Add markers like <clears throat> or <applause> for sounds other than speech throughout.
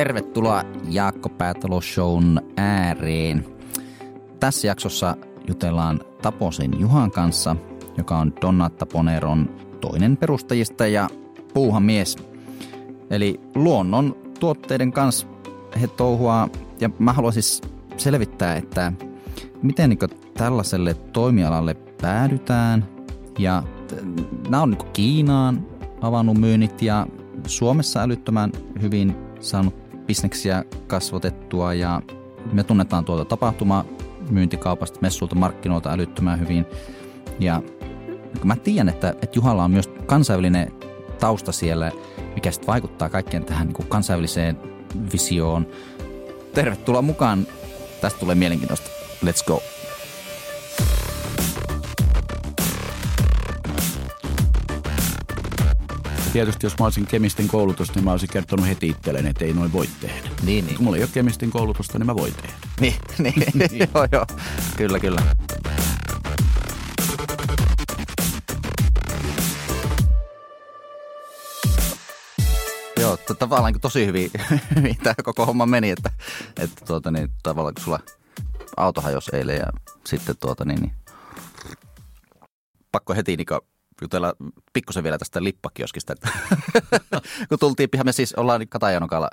Tervetuloa Jaakko Päätalo Shown ääreen. Tässä jaksossa jutellaan Taposin Juhan kanssa, joka on Donna Taponeron toinen perustajista ja puuhamies. Eli luonnon tuotteiden kanssa he touhuaa ja mä haluaisin selvittää, että miten niin tällaiselle toimialalle päädytään ja nämä on niin Kiinaan avannut myynnit ja Suomessa älyttömän hyvin saanut bisneksiä kasvatettua ja me tunnetaan tuolta tapahtuma myyntikaupasta, messulta, markkinoilta älyttömän hyvin. Ja mä tiedän, että, että Juhalla on myös kansainvälinen tausta siellä, mikä sitten vaikuttaa kaikkeen tähän niin kuin kansainväliseen visioon. Tervetuloa mukaan. Tästä tulee mielenkiintoista. Let's go. Tietysti jos mä olisin kemistin koulutusta, niin mä olisin kertonut heti itselleen, että ei noin voi tehdä. Niin, niin. Kun mulla ei ole kemistin koulutusta, niin mä voin tehdä. <laughs> Niin, niin. niin. joo, joo. Kyllä, kyllä. Joo, tavallaan niin tosi hyvin, <laughs> hyvin tämä koko homma meni, että, että tuota, niin, tavallaan kun sulla auto hajosi eilen ja sitten tuota, niin, niin pakko heti niin jutella pikkusen vielä tästä lippakioskista. <laughs> kun tultiin pihan, me siis ollaan Katajanokalla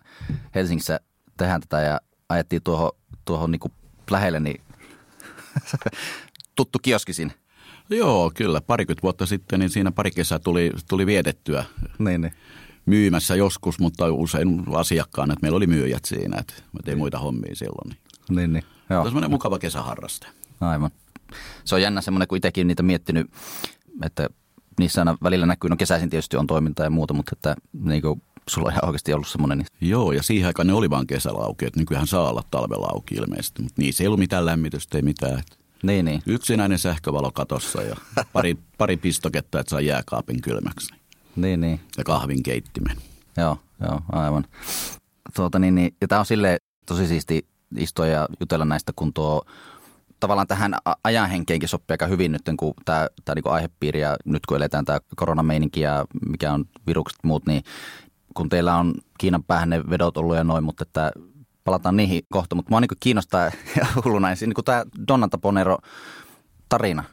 Helsingissä, tehdään tätä ja ajettiin tuohon, tuohon niin lähelle, niin <laughs> tuttu kioskisin. Joo, kyllä. Parikymmentä vuotta sitten, niin siinä pari kesää tuli, tuli vietettyä. Niin, niin myymässä joskus, mutta usein asiakkaana, että meillä oli myyjät siinä, että mä tein muita hommia silloin. Niin, niin, niin. Joo. Tämä on mukava kesäharraste. Aivan. Se on jännä semmoinen, kun itsekin niitä miettinyt, että niissä aina välillä näkyy, no kesäisin tietysti on toimintaa ja muuta, mutta että niin kuin sulla on ihan oikeasti ollut semmoinen. Niin... Joo, ja siihen aikaan ne oli vain kesällä auki, että nykyään saa olla talvella auki ilmeisesti, mutta niissä ei ollut mitään lämmitystä, ei mitään. Niin, niin. Yksinäinen sähkövalo katossa ja <laughs> pari, pari pistoketta, että saa jääkaapin kylmäksi. Niin, niin. Ja kahvin keittimen. Joo, joo, aivan. Tuota, niin, niin, ja tämä on sille tosi siisti istua ja jutella näistä, kun tuo tavallaan tähän ajanhenkeenkin sopii aika hyvin nyt, kun tämä, tämä niin aihepiiri ja nyt kun eletään tämä koronameininki ja mikä on virukset muut, niin kun teillä on Kiinan päähän ne vedot ollut ja noin, mutta että palataan niihin kohta. Mutta mua niin kiinnostaa <laughs> hulluna niin kuin tämä Donna Taponero tarina.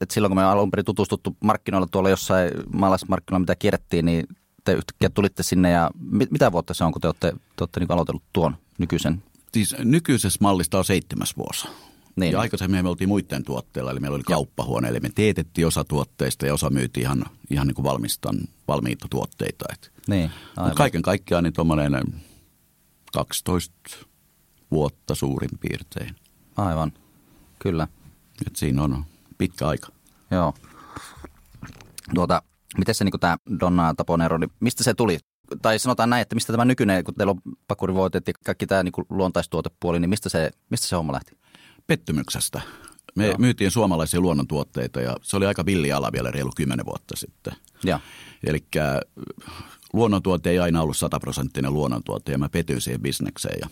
Et silloin kun me alun perin tutustuttu markkinoilla tuolla jossain maalaismarkkinoilla, mitä kierrettiin, niin te yhtäkkiä tulitte sinne ja mit, mitä vuotta se on, kun te olette, te olette niin aloitellut tuon nykyisen? Siis nykyisessä mallista on seitsemäs vuosi. Niin. Ja aikaisemmin me oltiin muiden tuotteilla, eli meillä oli kauppahuone, eli me teetettiin osa tuotteista ja osa myytiin ihan, ihan niin kuin valmistan, valmiita tuotteita. Et. Niin, Mutta kaiken kaikkiaan niin tuommoinen 12 vuotta suurin piirtein. Aivan, kyllä. Et siinä on pitkä aika. Joo. Tuota, miten se niin tämä Donna Taponero, niin mistä se tuli? Tai sanotaan näin, että mistä tämä nykyinen, kun teillä on pakurivoiteet ja kaikki tämä niin luontaistuotepuoli, niin mistä se, mistä se homma lähti? Pettymyksestä. Me Joo. myytiin suomalaisia luonnontuotteita ja se oli aika villi ala vielä reilu kymmenen vuotta sitten. Eli luonnontuote ei aina ollut sataprosenttinen luonnontuote ja mä petyin siihen bisnekseen. Ja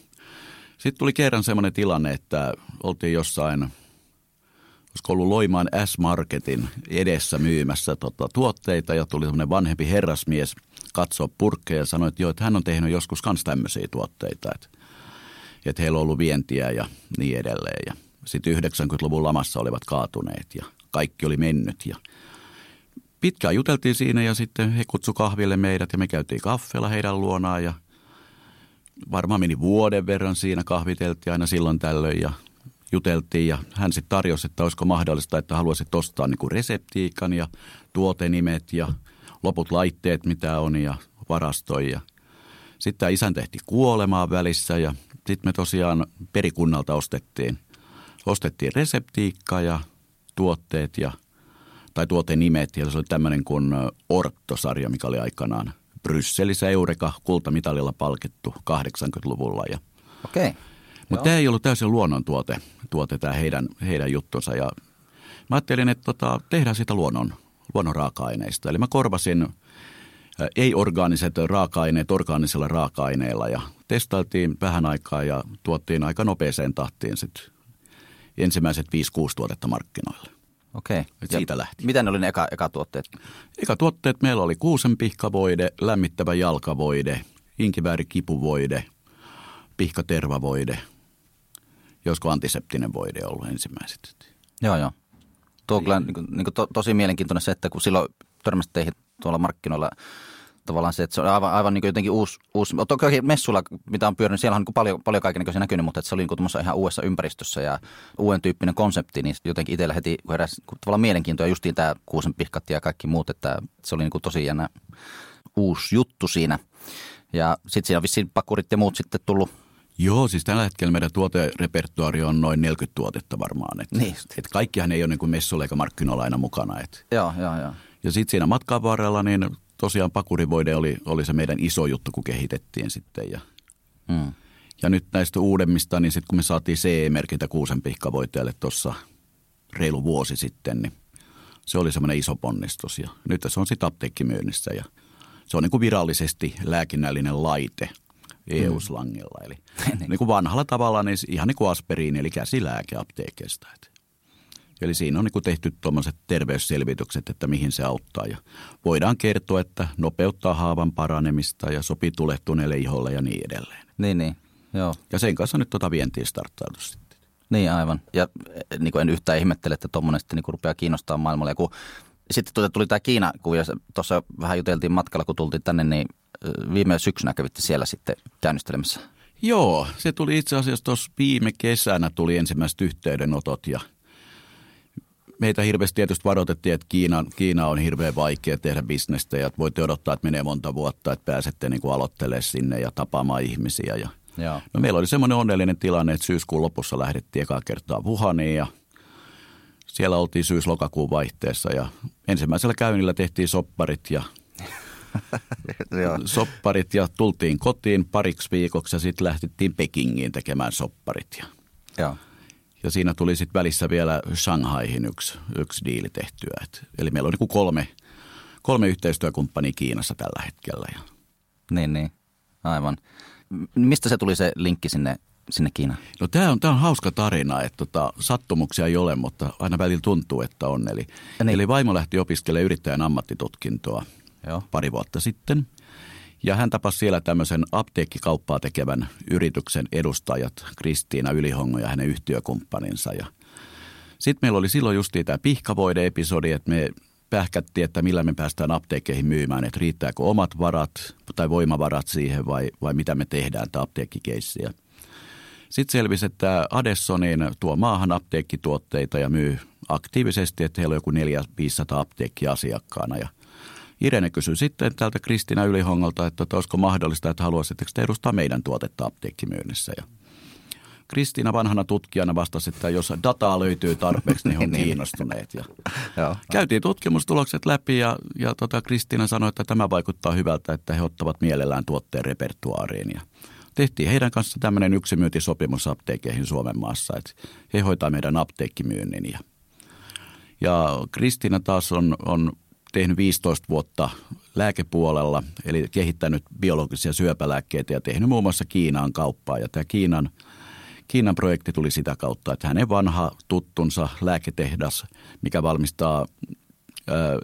sitten tuli kerran semmoinen tilanne, että oltiin jossain, olisiko ollut Loimaan S-Marketin edessä myymässä tota, tuotteita ja tuli semmoinen vanhempi herrasmies katsoa purkkeja ja sanoi, että joo, että hän on tehnyt joskus myös tämmöisiä tuotteita, että, että heillä on ollut vientiä ja niin edelleen. Ja sitten 90-luvun lamassa olivat kaatuneet ja kaikki oli mennyt ja pitkään juteltiin siinä ja sitten he kutsu kahville meidät ja me käytiin kaffella heidän luonaan ja varmaan meni vuoden verran siinä kahviteltiin aina silloin tällöin ja juteltiin ja hän sitten tarjosi, että olisiko mahdollista, että haluaisit ostaa niin kuin reseptiikan ja tuotenimet ja loput laitteet, mitä on ja varastoi. Ja sitten tämä isän tehti kuolemaan välissä ja sitten me tosiaan perikunnalta ostettiin, ostettiin reseptiikka ja tuotteet ja tai tuotenimet ja se oli tämmöinen kuin Ortto-sarja, mikä oli aikanaan Brysselissä Eureka kultamitalilla palkittu 80-luvulla. Ja Okei. Mutta tämä ei ollut täysin luonnontuote, tuote tämä heidän, heidän juttunsa. Ja mä ajattelin, että tota, tehdään sitä luonnon, luonnon raaka-aineista. Eli mä korvasin ei-orgaaniset raaka-aineet orgaanisilla raaka-aineilla ja testailtiin vähän aikaa ja tuottiin aika nopeeseen tahtiin sitten ensimmäiset 5-6 tuotetta markkinoille. Okei. Et siitä lähti. Mitä ne oli ne eka, eka tuotteet? Eka tuotteet meillä oli kuusenpihkavoide, lämmittävä jalkavoide, inkivääri kipuvoide, pihkatervavoide, josko antiseptinen voide ollut ensimmäiset. Joo, joo. Tuo on kyllä niin kuin, niin kuin to, tosi mielenkiintoinen se, että kun silloin törmäsit teihin tuolla markkinoilla tavallaan se, että se on aivan, aivan niin jotenkin uusi, uusi toki messulla, mitä on pyörinyt, siellä on niin paljon, paljon kaikenlaisia näkynyt, mutta että se oli niin ihan uudessa ympäristössä ja uuden tyyppinen konsepti, niin jotenkin itsellä heti kun heräsi tavallaan mielenkiintoa justiin tämä kuusen pihkat ja kaikki muut, että se oli niin tosi jännä uusi juttu siinä. Ja sitten siinä on vissiin pakurit ja muut sitten tullut Joo, siis tällä hetkellä meidän tuoterepertuaari on noin 40 tuotetta varmaan. Että, niin. et kaikkihan ei ole niin kuin messuilla eikä markkinoilla aina mukana. Et. Joo, joo, joo. Ja sitten siinä matkan varrella niin tosiaan pakurivoide oli, oli se meidän iso juttu, kun kehitettiin sitten. Ja, hmm. ja nyt näistä uudemmista, niin sitten kun me saatiin CE-merkintä kuusenpihkavoiteelle tuossa reilu vuosi sitten, niin se oli semmoinen iso ponnistus. Ja nyt se on sitten apteekkimyynnissä ja se on niin kuin virallisesti lääkinnällinen laite EU-slangilla. Eli <laughs> niin kuin vanhalla tavalla niin ihan niin kuin aspiriini, eli käsilääke apteekista. Eli siinä on niin tehty tuommoiset terveysselvitykset, että mihin se auttaa. Ja voidaan kertoa, että nopeuttaa haavan paranemista ja sopii tulehtuneelle iholle ja niin edelleen. Niin, niin. Joo. Ja sen kanssa nyt tuota vientiä starttautu sitten. Niin aivan. Ja eh, niin kuin en yhtään ihmettele, että tuommoinen sitten niin kuin rupeaa kiinnostaa maailmalla. Ja kun, sitten tuota tuli tämä Kiina, kun tuossa vähän juteltiin matkalla, kun tultiin tänne, niin eh, viime syksynä kävitte siellä sitten käynnistelemässä. Joo, se tuli itse asiassa tuossa viime kesänä tuli ensimmäiset yhteydenotot ja – meitä hirveästi tietysti varoitettiin, että Kiina, Kiina on hirveän vaikea tehdä bisnestä ja voitte odottaa, että menee monta vuotta, että pääsette niin kuin aloittelemaan sinne ja tapaamaan ihmisiä. Ja, Joo. No, meillä oli semmoinen onnellinen tilanne, että syyskuun lopussa lähdettiin ekaa kertaa Wuhaniin ja siellä oltiin syys-lokakuun vaihteessa ja ensimmäisellä käynnillä tehtiin sopparit ja <laughs> sopparit ja tultiin kotiin pariksi viikoksi ja sitten lähdettiin Pekingiin tekemään sopparit. Ja Joo. Ja siinä tuli sitten välissä vielä Shanghaihin yksi, yksi diili tehtyä. Et, eli meillä on niin kolme, kolme yhteistyökumppania Kiinassa tällä hetkellä. Ja. Niin, niin. Aivan. Mistä se tuli se linkki sinne, sinne Kiinaan? No tämä on, tää on hauska tarina, että tota, sattumuksia ei ole, mutta aina välillä tuntuu, että on. Eli, niin. eli vaimo lähti opiskelemaan yrittäjän ammattitutkintoa Joo. pari vuotta sitten – ja hän tapasi siellä tämmöisen apteekkikauppaa tekevän yrityksen edustajat, Kristiina Ylihongo ja hänen yhtiökumppaninsa. Ja sitten meillä oli silloin justiin tämä pihkavoide-episodi, että me pähkättiin, että millä me päästään apteekkeihin myymään, että riittääkö omat varat tai voimavarat siihen vai, vai mitä me tehdään tämä apteekkikeissiä. Sitten selvisi, että Adessonin tuo maahan apteekkituotteita ja myy aktiivisesti, että heillä on joku 400-500 apteekkia asiakkaana Irene kysyi sitten tältä Kristina Ylihongolta, että, että olisiko mahdollista, että haluaisitteko te edustaa meidän tuotetta apteekkimyynnissä. Ja Kristiina vanhana tutkijana vastasi, että jos dataa löytyy tarpeeksi, niin on <laughs> niin. kiinnostuneet. Ja. <laughs> Käytiin tutkimustulokset läpi ja, ja tota Kristiina sanoi, että tämä vaikuttaa hyvältä, että he ottavat mielellään tuotteen repertuaariin. Ja tehtiin heidän kanssa tämmöinen yksimyyntisopimus apteekeihin Suomen maassa, että he hoitaa meidän apteekkimyynnin. Ja, ja Kristiina taas on, on tehnyt 15 vuotta lääkepuolella, eli kehittänyt biologisia syöpälääkkeitä ja tehnyt muun muassa Kiinaan kauppaa. Ja tämä Kiinan, Kiinan projekti tuli sitä kautta, että hänen vanha tuttunsa lääketehdas, mikä valmistaa ö,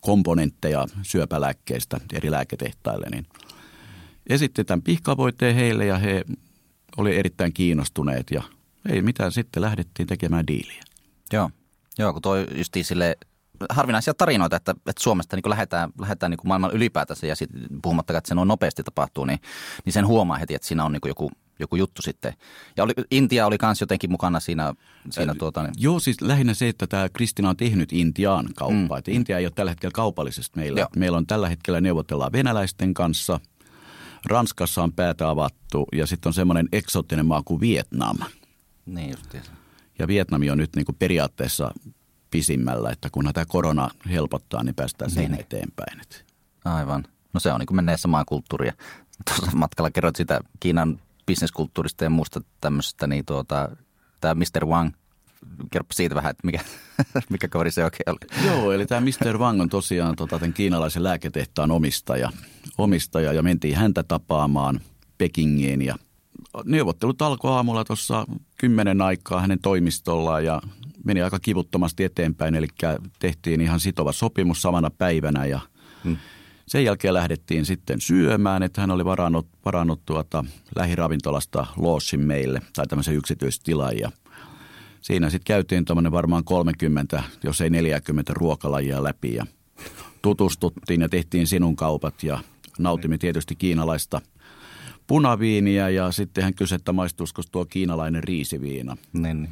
komponentteja syöpälääkkeistä eri lääketehtaille, niin esitti tämän pihkavoitteen heille ja he oli erittäin kiinnostuneet ja ei mitään, sitten lähdettiin tekemään diiliä. Joo, Joo kun toi justiin sille harvinaisia tarinoita, että, että Suomesta niin lähdetään, lähdetään niin maailman ylipäätänsä ja sit, puhumattakaan, että se noin nopeasti tapahtuu, niin, niin sen huomaa heti, että siinä on niin joku, joku juttu sitten. Ja oli, Intia oli myös jotenkin mukana siinä. siinä äh, tuota, niin. Joo, siis lähinnä se, että tämä Kristina on tehnyt Intiaan kauppaa. Mm. Että Intia ei ole tällä hetkellä kaupallisesti meillä. Joo. Meillä on tällä hetkellä neuvotellaan venäläisten kanssa. Ranskassa on päätä avattu ja sitten on semmoinen eksoottinen maa kuin Vietnam. Niin justiinsa. Ja Vietnami on nyt niin kuin periaatteessa pisimmällä, että kun tämä korona helpottaa, niin päästään niin, siinä niin. eteenpäin. Aivan. No se on niin kuin menee samaa kulttuuria. Tuossa matkalla kerroit sitä Kiinan bisneskulttuurista ja muusta tämmöisestä, niin tuota, tämä Mr. Wang, kerro siitä vähän, että mikä, <laughs> mikä kaveri se oikein oli. Joo, eli tämä Mr. Wang on tosiaan tota, tämän kiinalaisen lääketehtaan omistaja, omistaja ja mentiin häntä tapaamaan Pekingiin ja neuvottelut alkoi aamulla tuossa kymmenen aikaa hänen toimistollaan ja meni aika kivuttomasti eteenpäin, eli tehtiin ihan sitova sopimus samana päivänä ja hmm. Sen jälkeen lähdettiin sitten syömään, että hän oli varannut, varannut tuota lähiravintolasta loossin meille tai tämmöisen yksityistilan ja siinä sitten käytiin tuommoinen varmaan 30, jos ei 40 ruokalajia läpi ja tutustuttiin ja tehtiin sinun kaupat ja nautimme tietysti kiinalaista punaviiniä ja sitten hän kysyi, että maistuisiko tuo kiinalainen riisiviina. Niin.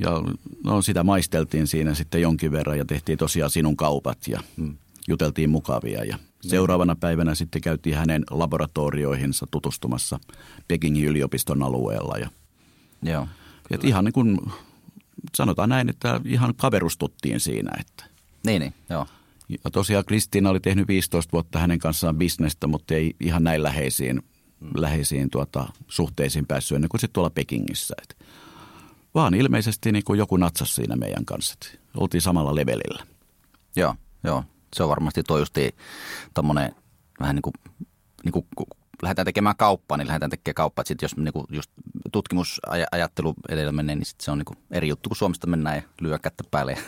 Ja no, sitä maisteltiin siinä sitten jonkin verran ja tehtiin tosiaan sinun kaupat ja mm. juteltiin mukavia. Ja niin. seuraavana päivänä sitten käytiin hänen laboratorioihinsa tutustumassa Pekingin yliopiston alueella. Ja, Joo, et ihan niin kuin, sanotaan näin, että ihan kaverustuttiin siinä. Että. Niin, niin, joo. Ja tosiaan Kristiina oli tehnyt 15 vuotta hänen kanssaan bisnestä, mutta ei ihan näin läheisiin, mm. läheisiin tuota, suhteisiin päässyt ennen kuin sitten tuolla Pekingissä. Et vaan ilmeisesti niin kuin joku natsasi siinä meidän kanssa. Oltiin samalla levelillä. Joo, joo. Se on varmasti toi justi tommonen vähän niin kuin, niin kuin lähdetään tekemään kauppaa, niin lähdetään tekemään kauppaa. Sitten jos niin kuin just tutkimusajattelu edellä menee, niin sit se on niin kuin eri juttu, kun Suomesta mennään ja lyö kättä päälle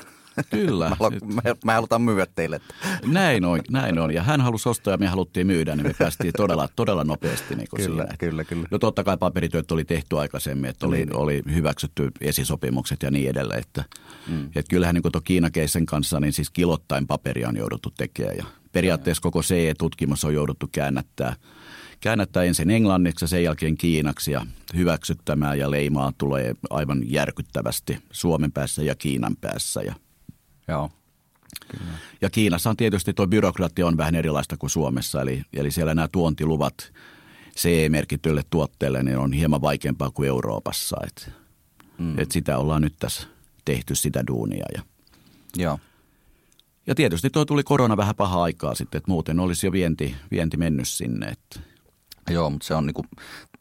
Kyllä. mä, haluan, me, me halutaan myydä teille. Näin on, näin on. Ja hän halusi ostaa ja me haluttiin myydä, niin me päästiin todella, todella nopeasti niin kyllä, siinä. Kyllä, kyllä. No totta kai paperityöt oli tehty aikaisemmin, että oli, niin. oli hyväksytty esisopimukset ja niin edelleen. Että, mm. että kyllähän niin tuon Kiinakeisen kanssa, niin siis kilottain paperia on jouduttu tekemään. Ja periaatteessa koko CE-tutkimus on jouduttu käännättää käännättää ensin englanniksi ja sen jälkeen kiinaksi ja hyväksyttämään ja leimaa tulee aivan järkyttävästi Suomen päässä ja Kiinan päässä. Ja Joo. Kyllä. Ja Kiinassa on tietysti tuo byrokratia on vähän erilaista kuin Suomessa, eli, eli siellä nämä tuontiluvat CE-merkityille tuotteille niin on hieman vaikeampaa kuin Euroopassa. Et, mm. et sitä ollaan nyt tässä tehty sitä duunia. Ja, Joo. ja tietysti tuo tuli korona vähän paha aikaa sitten, että muuten olisi jo vienti, vienti mennyt sinne. Että. Joo, mutta se on niinku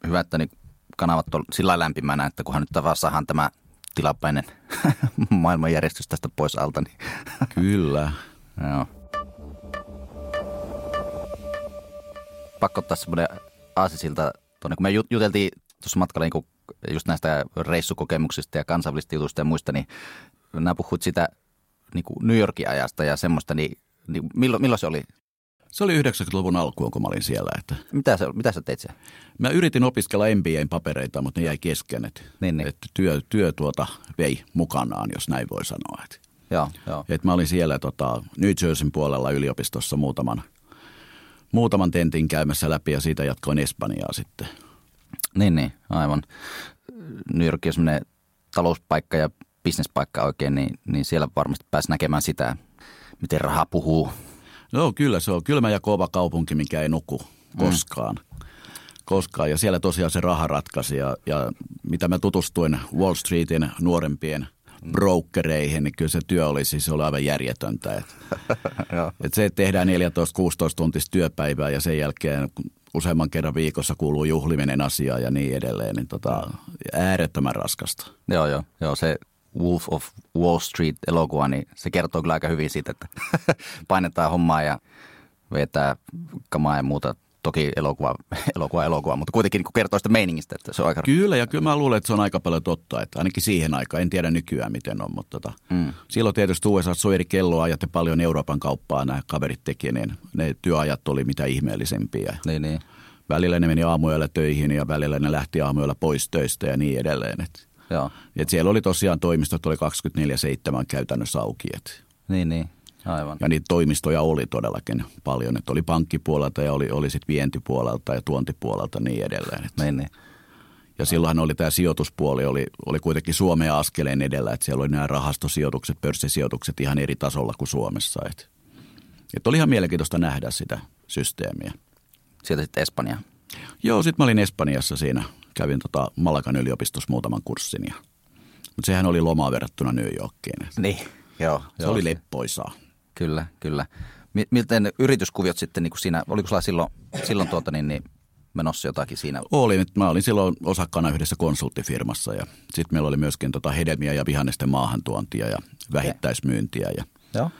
hyvä, että niin kanavat on sillä lämpimänä, että kunhan nyt saadaan tämä – tilapäinen <laughs> maailmanjärjestys tästä pois alta. Niin. Kyllä. <laughs> Joo. Pakko ottaa semmoinen aasisilta tuonne, kun me juteltiin tuossa matkalla niin just näistä reissukokemuksista ja kansainvälisistä jutuista ja muista, niin nämä puhuit sitä niin kuin New Yorkin ajasta ja semmoista, niin, niin milloin, milloin se oli? Se oli 90-luvun alkuun, kun mä olin siellä. Että mitä, sä, mitä sä teit siellä? Mä yritin opiskella MBAn papereita, mutta ne jäi kesken. Että, niin, niin. että työ, työ tuota vei mukanaan, jos näin voi sanoa. Että, joo, joo. Että mä olin siellä tota, New Jerseyn puolella yliopistossa muutaman, muutaman tentin käymässä läpi ja siitä jatkoin Espanjaa sitten. Niin, niin, aivan. New York on semmoinen talouspaikka ja bisnespaikka oikein, niin, niin siellä varmasti pääsi näkemään sitä, miten raha puhuu – No kyllä, se on kylmä ja kova kaupunki, mikä ei nuku koskaan. Mm. Koskaan. Ja siellä tosiaan se raha ratkaisi. Ja, ja mitä mä tutustuin Wall Streetin nuorempien brokereihin, niin kyllä se työ oli siis oli aivan järjetöntä. Et, <laughs> et se, että tehdään 14-16 tuntista työpäivää ja sen jälkeen useamman kerran viikossa kuuluu juhliminen asia ja niin edelleen, niin tota, äärettömän raskasta. Joo, joo, joo se Wolf of Wall Street-elokuva, niin se kertoo kyllä aika hyvin siitä, että <laughs> painetaan hommaa ja vetää kamaa ja muuta. Toki elokuva, <laughs> elokuva, elokuva, mutta kuitenkin kertoo sitä meiningistä, että se on aika... Kyllä, ja kyllä mä luulen, että se on aika paljon totta, että ainakin siihen aikaan, en tiedä nykyään miten on, mutta tota, mm. silloin tietysti USA soi eri kelloa ja paljon Euroopan kauppaa nämä kaverit teki, niin ne työajat oli mitä ihmeellisempiä. Niin, niin. Välillä ne meni aamuyöllä töihin ja välillä ne lähti aamuyöllä pois töistä ja niin edelleen. Että Joo. Et siellä oli tosiaan toimistot oli 24-7 käytännössä auki. Et. Niin, niin. Aivan. Ja niitä toimistoja oli todellakin paljon. Että oli pankkipuolelta ja oli, oli sitten vientipuolelta ja tuontipuolelta niin edelleen. Et. Niin, niin. Ja silloinhan oli tämä sijoituspuoli, oli, oli kuitenkin Suomea askeleen edellä, että siellä oli nämä rahastosijoitukset, pörssisijoitukset ihan eri tasolla kuin Suomessa. Että et oli ihan mielenkiintoista nähdä sitä systeemiä. Sieltä sitten Espanja. Joo, sitten mä olin Espanjassa siinä kävin tota Malakan yliopistossa muutaman kurssin. Ja, mutta sehän oli lomaa verrattuna New Yorkiin. Niin, joo. Se joo, oli leppoisaa. Kyllä, kyllä. Miten yrityskuviot sitten niin kuin siinä, oliko sulla silloin, silloin tuota, niin, niin menossa jotakin siinä? Oli. Mä olin silloin osakkaana yhdessä konsulttifirmassa ja sitten meillä oli myöskin tota hedelmiä ja vihannesten maahantuontia ja vähittäismyyntiä. Ja, Joo.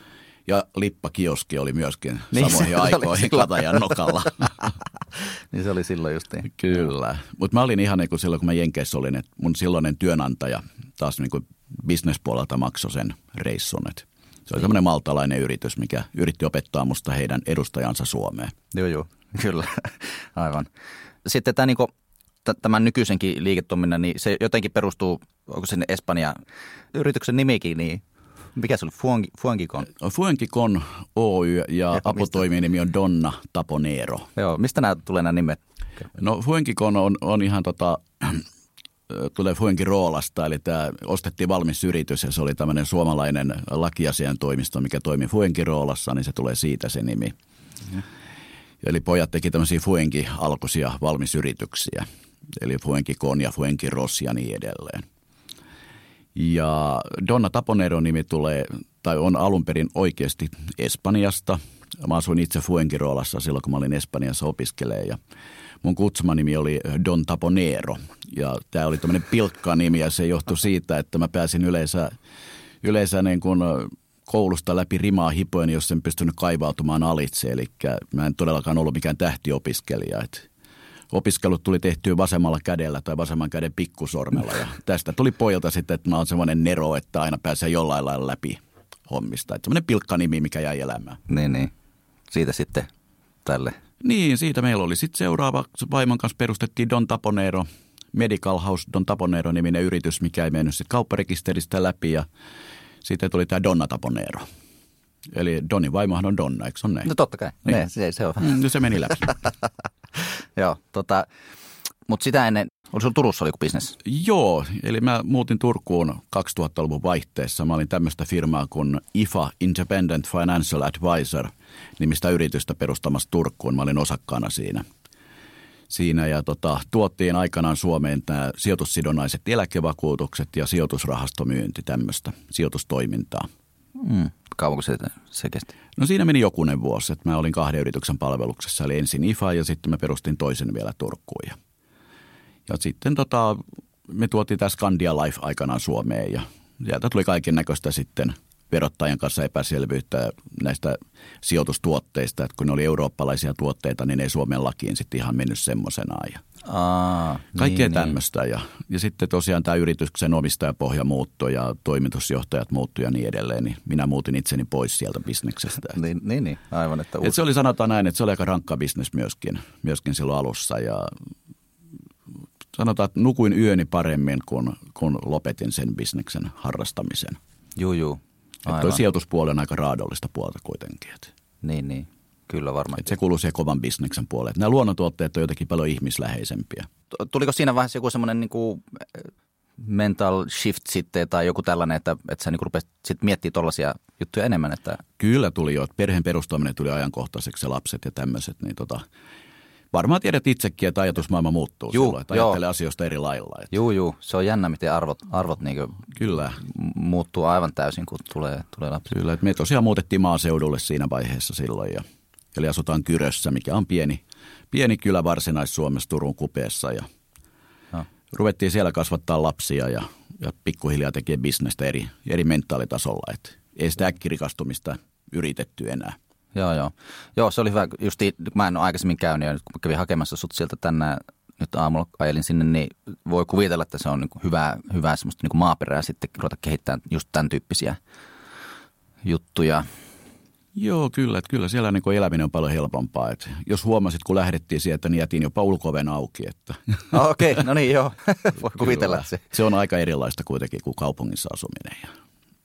ja lippakioski oli myöskin niin, samoihin aikoihin Katajan nokalla. <laughs> <laughs> niin se oli silloin just niin. Kyllä. Mutta mä olin ihan niin kuin silloin, kun mä Jenkeissä olin, että mun silloinen työnantaja taas niin kuin bisnespuolelta maksoi sen reissun. Että Se oli tämmöinen maltalainen yritys, mikä yritti opettaa musta heidän edustajansa Suomeen. Joo, joo, <laughs> kyllä, aivan. Sitten tämä, niin kuin, tämän nykyisenkin liiketoiminnan, niin se jotenkin perustuu, onko sinne Espanja yrityksen nimikin, niin mikä se oli? Fuengi, Fuengikon? Fuengikon Oy ja, ja aputoiminimi on Donna Taponero. Joo, mistä nämä tulee nämä nimet? No Fuengikon on, on ihan tota, <clears throat> tulee Fuenki Roolasta, eli tämä ostettiin valmis yritys ja se oli tämmöinen suomalainen lakiasian toimisto, mikä toimi Fuenki Roolassa, niin se tulee siitä se nimi. Mm. Eli pojat teki tämmöisiä Fuenki-alkuisia valmisyrityksiä, eli Fuenki Kon ja Fuenki Ross ja niin edelleen. Ja Donna Taponeron nimi tulee, tai on alun perin oikeasti Espanjasta. Mä asuin itse Fuenkiroolassa silloin, kun mä olin Espanjassa opiskelee ja mun kutsumanimi oli Don Taponero. Ja tämä oli tämmöinen pilkkanimi ja se johtui siitä, että mä pääsin yleensä, yleensä niin kuin koulusta läpi rimaa hipoen, jos en pystynyt kaivautumaan alitse. Eli mä en todellakaan ollut mikään tähtiopiskelija. Että opiskelut tuli tehtyä vasemmalla kädellä tai vasemman käden pikkusormella. Ja tästä tuli pojalta sitten, että mä oon semmoinen nero, että aina pääsee jollain lailla läpi hommista. Että semmoinen pilkkanimi, mikä jäi elämään. Niin, niin. Siitä sitten tälle. Niin, siitä meillä oli sitten seuraava. Vaimon kanssa perustettiin Don Taponero, Medical House Don Taponero niminen yritys, mikä ei mennyt sitten kaupparekisteristä läpi. Ja sitten tuli tämä Donna Taponero. Eli Doni vaimohan on Donna, eikö se ole näin? No totta kai, niin. ne, se, se on. Mm, se meni läpi. <laughs> <laughs> Joo, tota, mutta sitä ennen, oli sulla Turussa oli joku bisnes? Joo, eli mä muutin Turkuun 2000-luvun vaihteessa. Mä olin tämmöistä firmaa kuin IFA, Independent Financial Advisor, nimistä yritystä perustamassa Turkuun. Mä olin osakkaana siinä. Siinä ja tota, tuottiin aikanaan Suomeen nämä sijoitussidonnaiset eläkevakuutukset ja sijoitusrahastomyynti, tämmöistä sijoitustoimintaa. Mm. Kauanko se, se kesti? No siinä meni jokunen vuosi, että mä olin kahden yrityksen palveluksessa, eli ensin IFA ja sitten mä perustin toisen vielä Turkuun. Ja, ja sitten tota, me tuotiin tämä Scandia Life aikanaan Suomeen ja sieltä tuli kaiken näköistä sitten verottajan kanssa epäselvyyttä näistä sijoitustuotteista, että kun ne oli eurooppalaisia tuotteita, niin ei Suomen lakiin sitten ihan mennyt semmoisenaan. Ja Aa, Kaikkea niin, niin. tämmöistä. Niin. Ja, ja sitten tosiaan tämä yrityksen omistajapohja muuttui ja toimitusjohtajat muuttui ja niin edelleen. Niin minä muutin itseni pois sieltä bisneksestä. <laughs> niin, niin, niin, aivan. Että Et se oli sanotaan näin, että se oli aika rankka bisnes myöskin, myöskin silloin alussa. Ja sanotaan, että nukuin yöni paremmin, kun, kun lopetin sen bisneksen harrastamisen. Juu, juu. Aivan. Että sijoituspuoli on aika raadollista puolta kuitenkin. Niin, niin. Kyllä varmaan. se kuuluu siihen kovan bisneksen puolelle. Nämä luonnontuotteet on jotenkin paljon ihmisläheisempiä. Tuliko siinä vaiheessa joku semmoinen niin kuin mental shift sitten tai joku tällainen, että, että sä niin rupesit sit miettimään tuollaisia juttuja enemmän? Että... Kyllä tuli jo. Perheen perustaminen tuli ajankohtaiseksi ja lapset ja tämmöiset. Niin tota, varmaan tiedät itsekin, että ajatusmaailma muuttuu juu, silloin, että ajattelee asioista eri lailla. Että... Juu, juu. Se on jännä, miten arvot, arvot niin Kyllä. muuttuu aivan täysin, kun tulee, tulee lapsi. Kyllä, että me tosiaan muutettiin maaseudulle siinä vaiheessa silloin ja – Eli asutaan Kyrössä, mikä on pieni, pieni kylä Varsinais-Suomessa Turun kupeessa. Ja no. Ruvettiin siellä kasvattaa lapsia ja, ja pikkuhiljaa tekee bisnestä eri, eri mentaalitasolla. Et ei sitä äkkirikastumista yritetty enää. Joo, joo. Joo, se oli hyvä. Justi, mä en ole aikaisemmin käynyt ja nyt kun mä kävin hakemassa sut sieltä tänään, nyt aamulla ajelin sinne, niin voi kuvitella, että se on niin hyvää, hyvää semmoista niin maaperää sitten ruveta kehittämään just tämän tyyppisiä juttuja. Joo, kyllä. Että kyllä siellä niin eläminen on paljon helpompaa. Että jos huomasit, kun lähdettiin sieltä, niin jätin jopa ulkoven auki. Että. Okei, okay, no niin joo. <laughs> Voi kuvitella se. Se on aika erilaista kuitenkin kuin kaupungissa asuminen. Ja,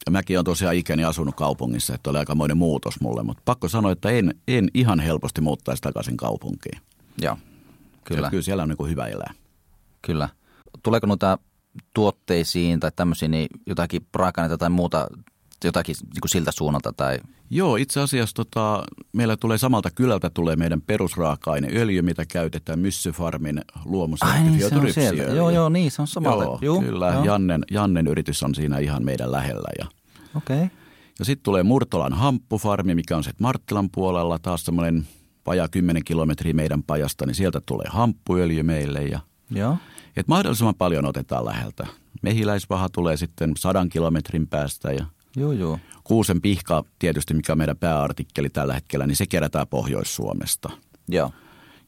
ja mäkin olen tosiaan ikäni asunut kaupungissa, että oli aikamoinen muutos mulle. Mutta pakko sanoa, että en, en ihan helposti muuttaisi takaisin kaupunkiin. Joo, kyllä. kyllä siellä on niin hyvä elää. Kyllä. Tuleeko noita tuotteisiin tai tämmöisiin niin jotakin raaka tai muuta jotakin niin kuin siltä suunnalta? Tai? Joo, itse asiassa tota, meillä tulee samalta kylältä tulee meidän perusraaka-aine öljy, mitä käytetään Myssyfarmin luomusertifioitu niin, se Joo, joo, niin se on samalta. Joo, Juu, kyllä. Joo. Jannen, Jannen yritys on siinä ihan meidän lähellä. Ja, Okei. Okay. ja sitten tulee Murtolan hamppufarmi, mikä on se Marttilan puolella, taas semmoinen vajaa 10 kilometriä meidän pajasta, niin sieltä tulee hamppuöljy meille. Ja, Joo. Et mahdollisimman paljon otetaan läheltä. Mehiläisvaha tulee sitten sadan kilometrin päästä ja – Joo, joo. Kuusen pihka tietysti, mikä on meidän pääartikkeli tällä hetkellä, niin se kerätään Pohjois-Suomesta. Joo.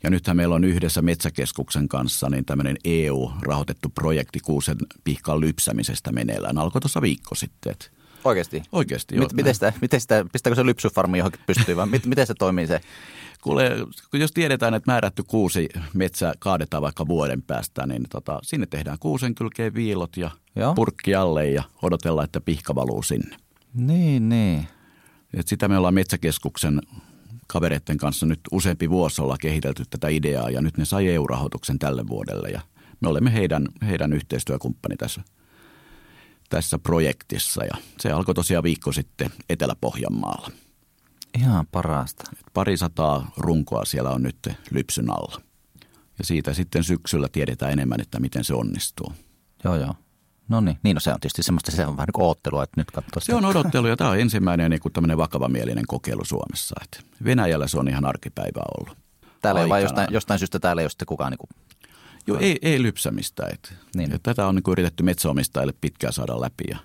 Ja nythän meillä on yhdessä Metsäkeskuksen kanssa niin tämmöinen EU-rahoitettu projekti kuusen pihkan lypsämisestä meneillään. Alkoi tuossa viikko sitten. Oikeasti? Oikeasti, joo. Miten sitä, miten sitä, pistääkö se lypsyfarmi johonkin pystyy vai miten se toimii se? Kuule, jos tiedetään, että määrätty kuusi metsä kaadetaan vaikka vuoden päästä, niin tota, sinne tehdään kuusen kylkeen viilot ja Joo. purkki alle ja odotellaan, että pihka valuu sinne. Niin, niin. Et sitä me ollaan Metsäkeskuksen kavereiden kanssa nyt useampi vuosi olla kehitelty tätä ideaa ja nyt ne sai EU-rahoituksen tälle vuodelle ja me olemme heidän, heidän yhteistyökumppani tässä, tässä projektissa ja se alkoi tosiaan viikko sitten Etelä-Pohjanmaalla. Ihan parasta. Pari sataa runkoa siellä on nyt lypsyn alla. Ja siitä sitten syksyllä tiedetään enemmän, että miten se onnistuu. Joo, joo. No niin, niin no se on tietysti semmoista, se on vähän niin kuin että nyt katsoo Se on odottelu ja tämä on ensimmäinen niin kuin tämmöinen vakavamielinen kokeilu Suomessa. Että Venäjällä se on ihan arkipäivää ollut. Täällä ei vaan jostain, jostain syystä täällä ei ole sitten kukaan niin kuin Joo, ei, ei lypsämistä. Että. Niin. Ja tätä on niin yritetty metsäomistajille pitkään saada läpi ja,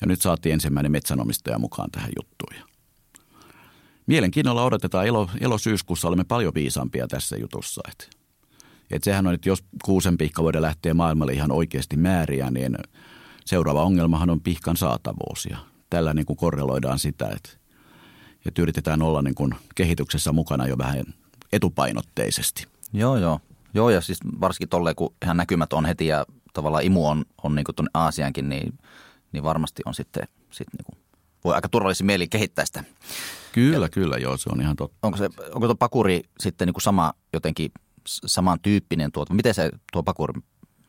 ja nyt saatiin ensimmäinen metsänomistaja mukaan tähän juttuun. Mielenkiinnolla odotetaan elo, elosyyskuussa olemme paljon viisaampia tässä jutussa. Että. Et sehän on, että jos kuusen pihka voidaan lähteä maailmalle ihan oikeasti määriä, niin seuraava ongelmahan on pihkan saatavuus. Ja tällä niin kuin korreloidaan sitä, että, että yritetään olla niin kuin kehityksessä mukana jo vähän etupainotteisesti. Joo, joo. Joo, ja siis varsinkin tolleen, kun ihan näkymät on heti ja tavallaan imu on, on niin tuonne Aasiankin, niin, niin varmasti on sitten, sitten niin kuin, voi aika turvallisin mieli kehittää sitä. Kyllä, ja, kyllä, joo, se on ihan totta. Onko, se, onko tuo pakuri sitten niin kuin sama jotenkin samantyyppinen tuote? Miten se tuo pakuri,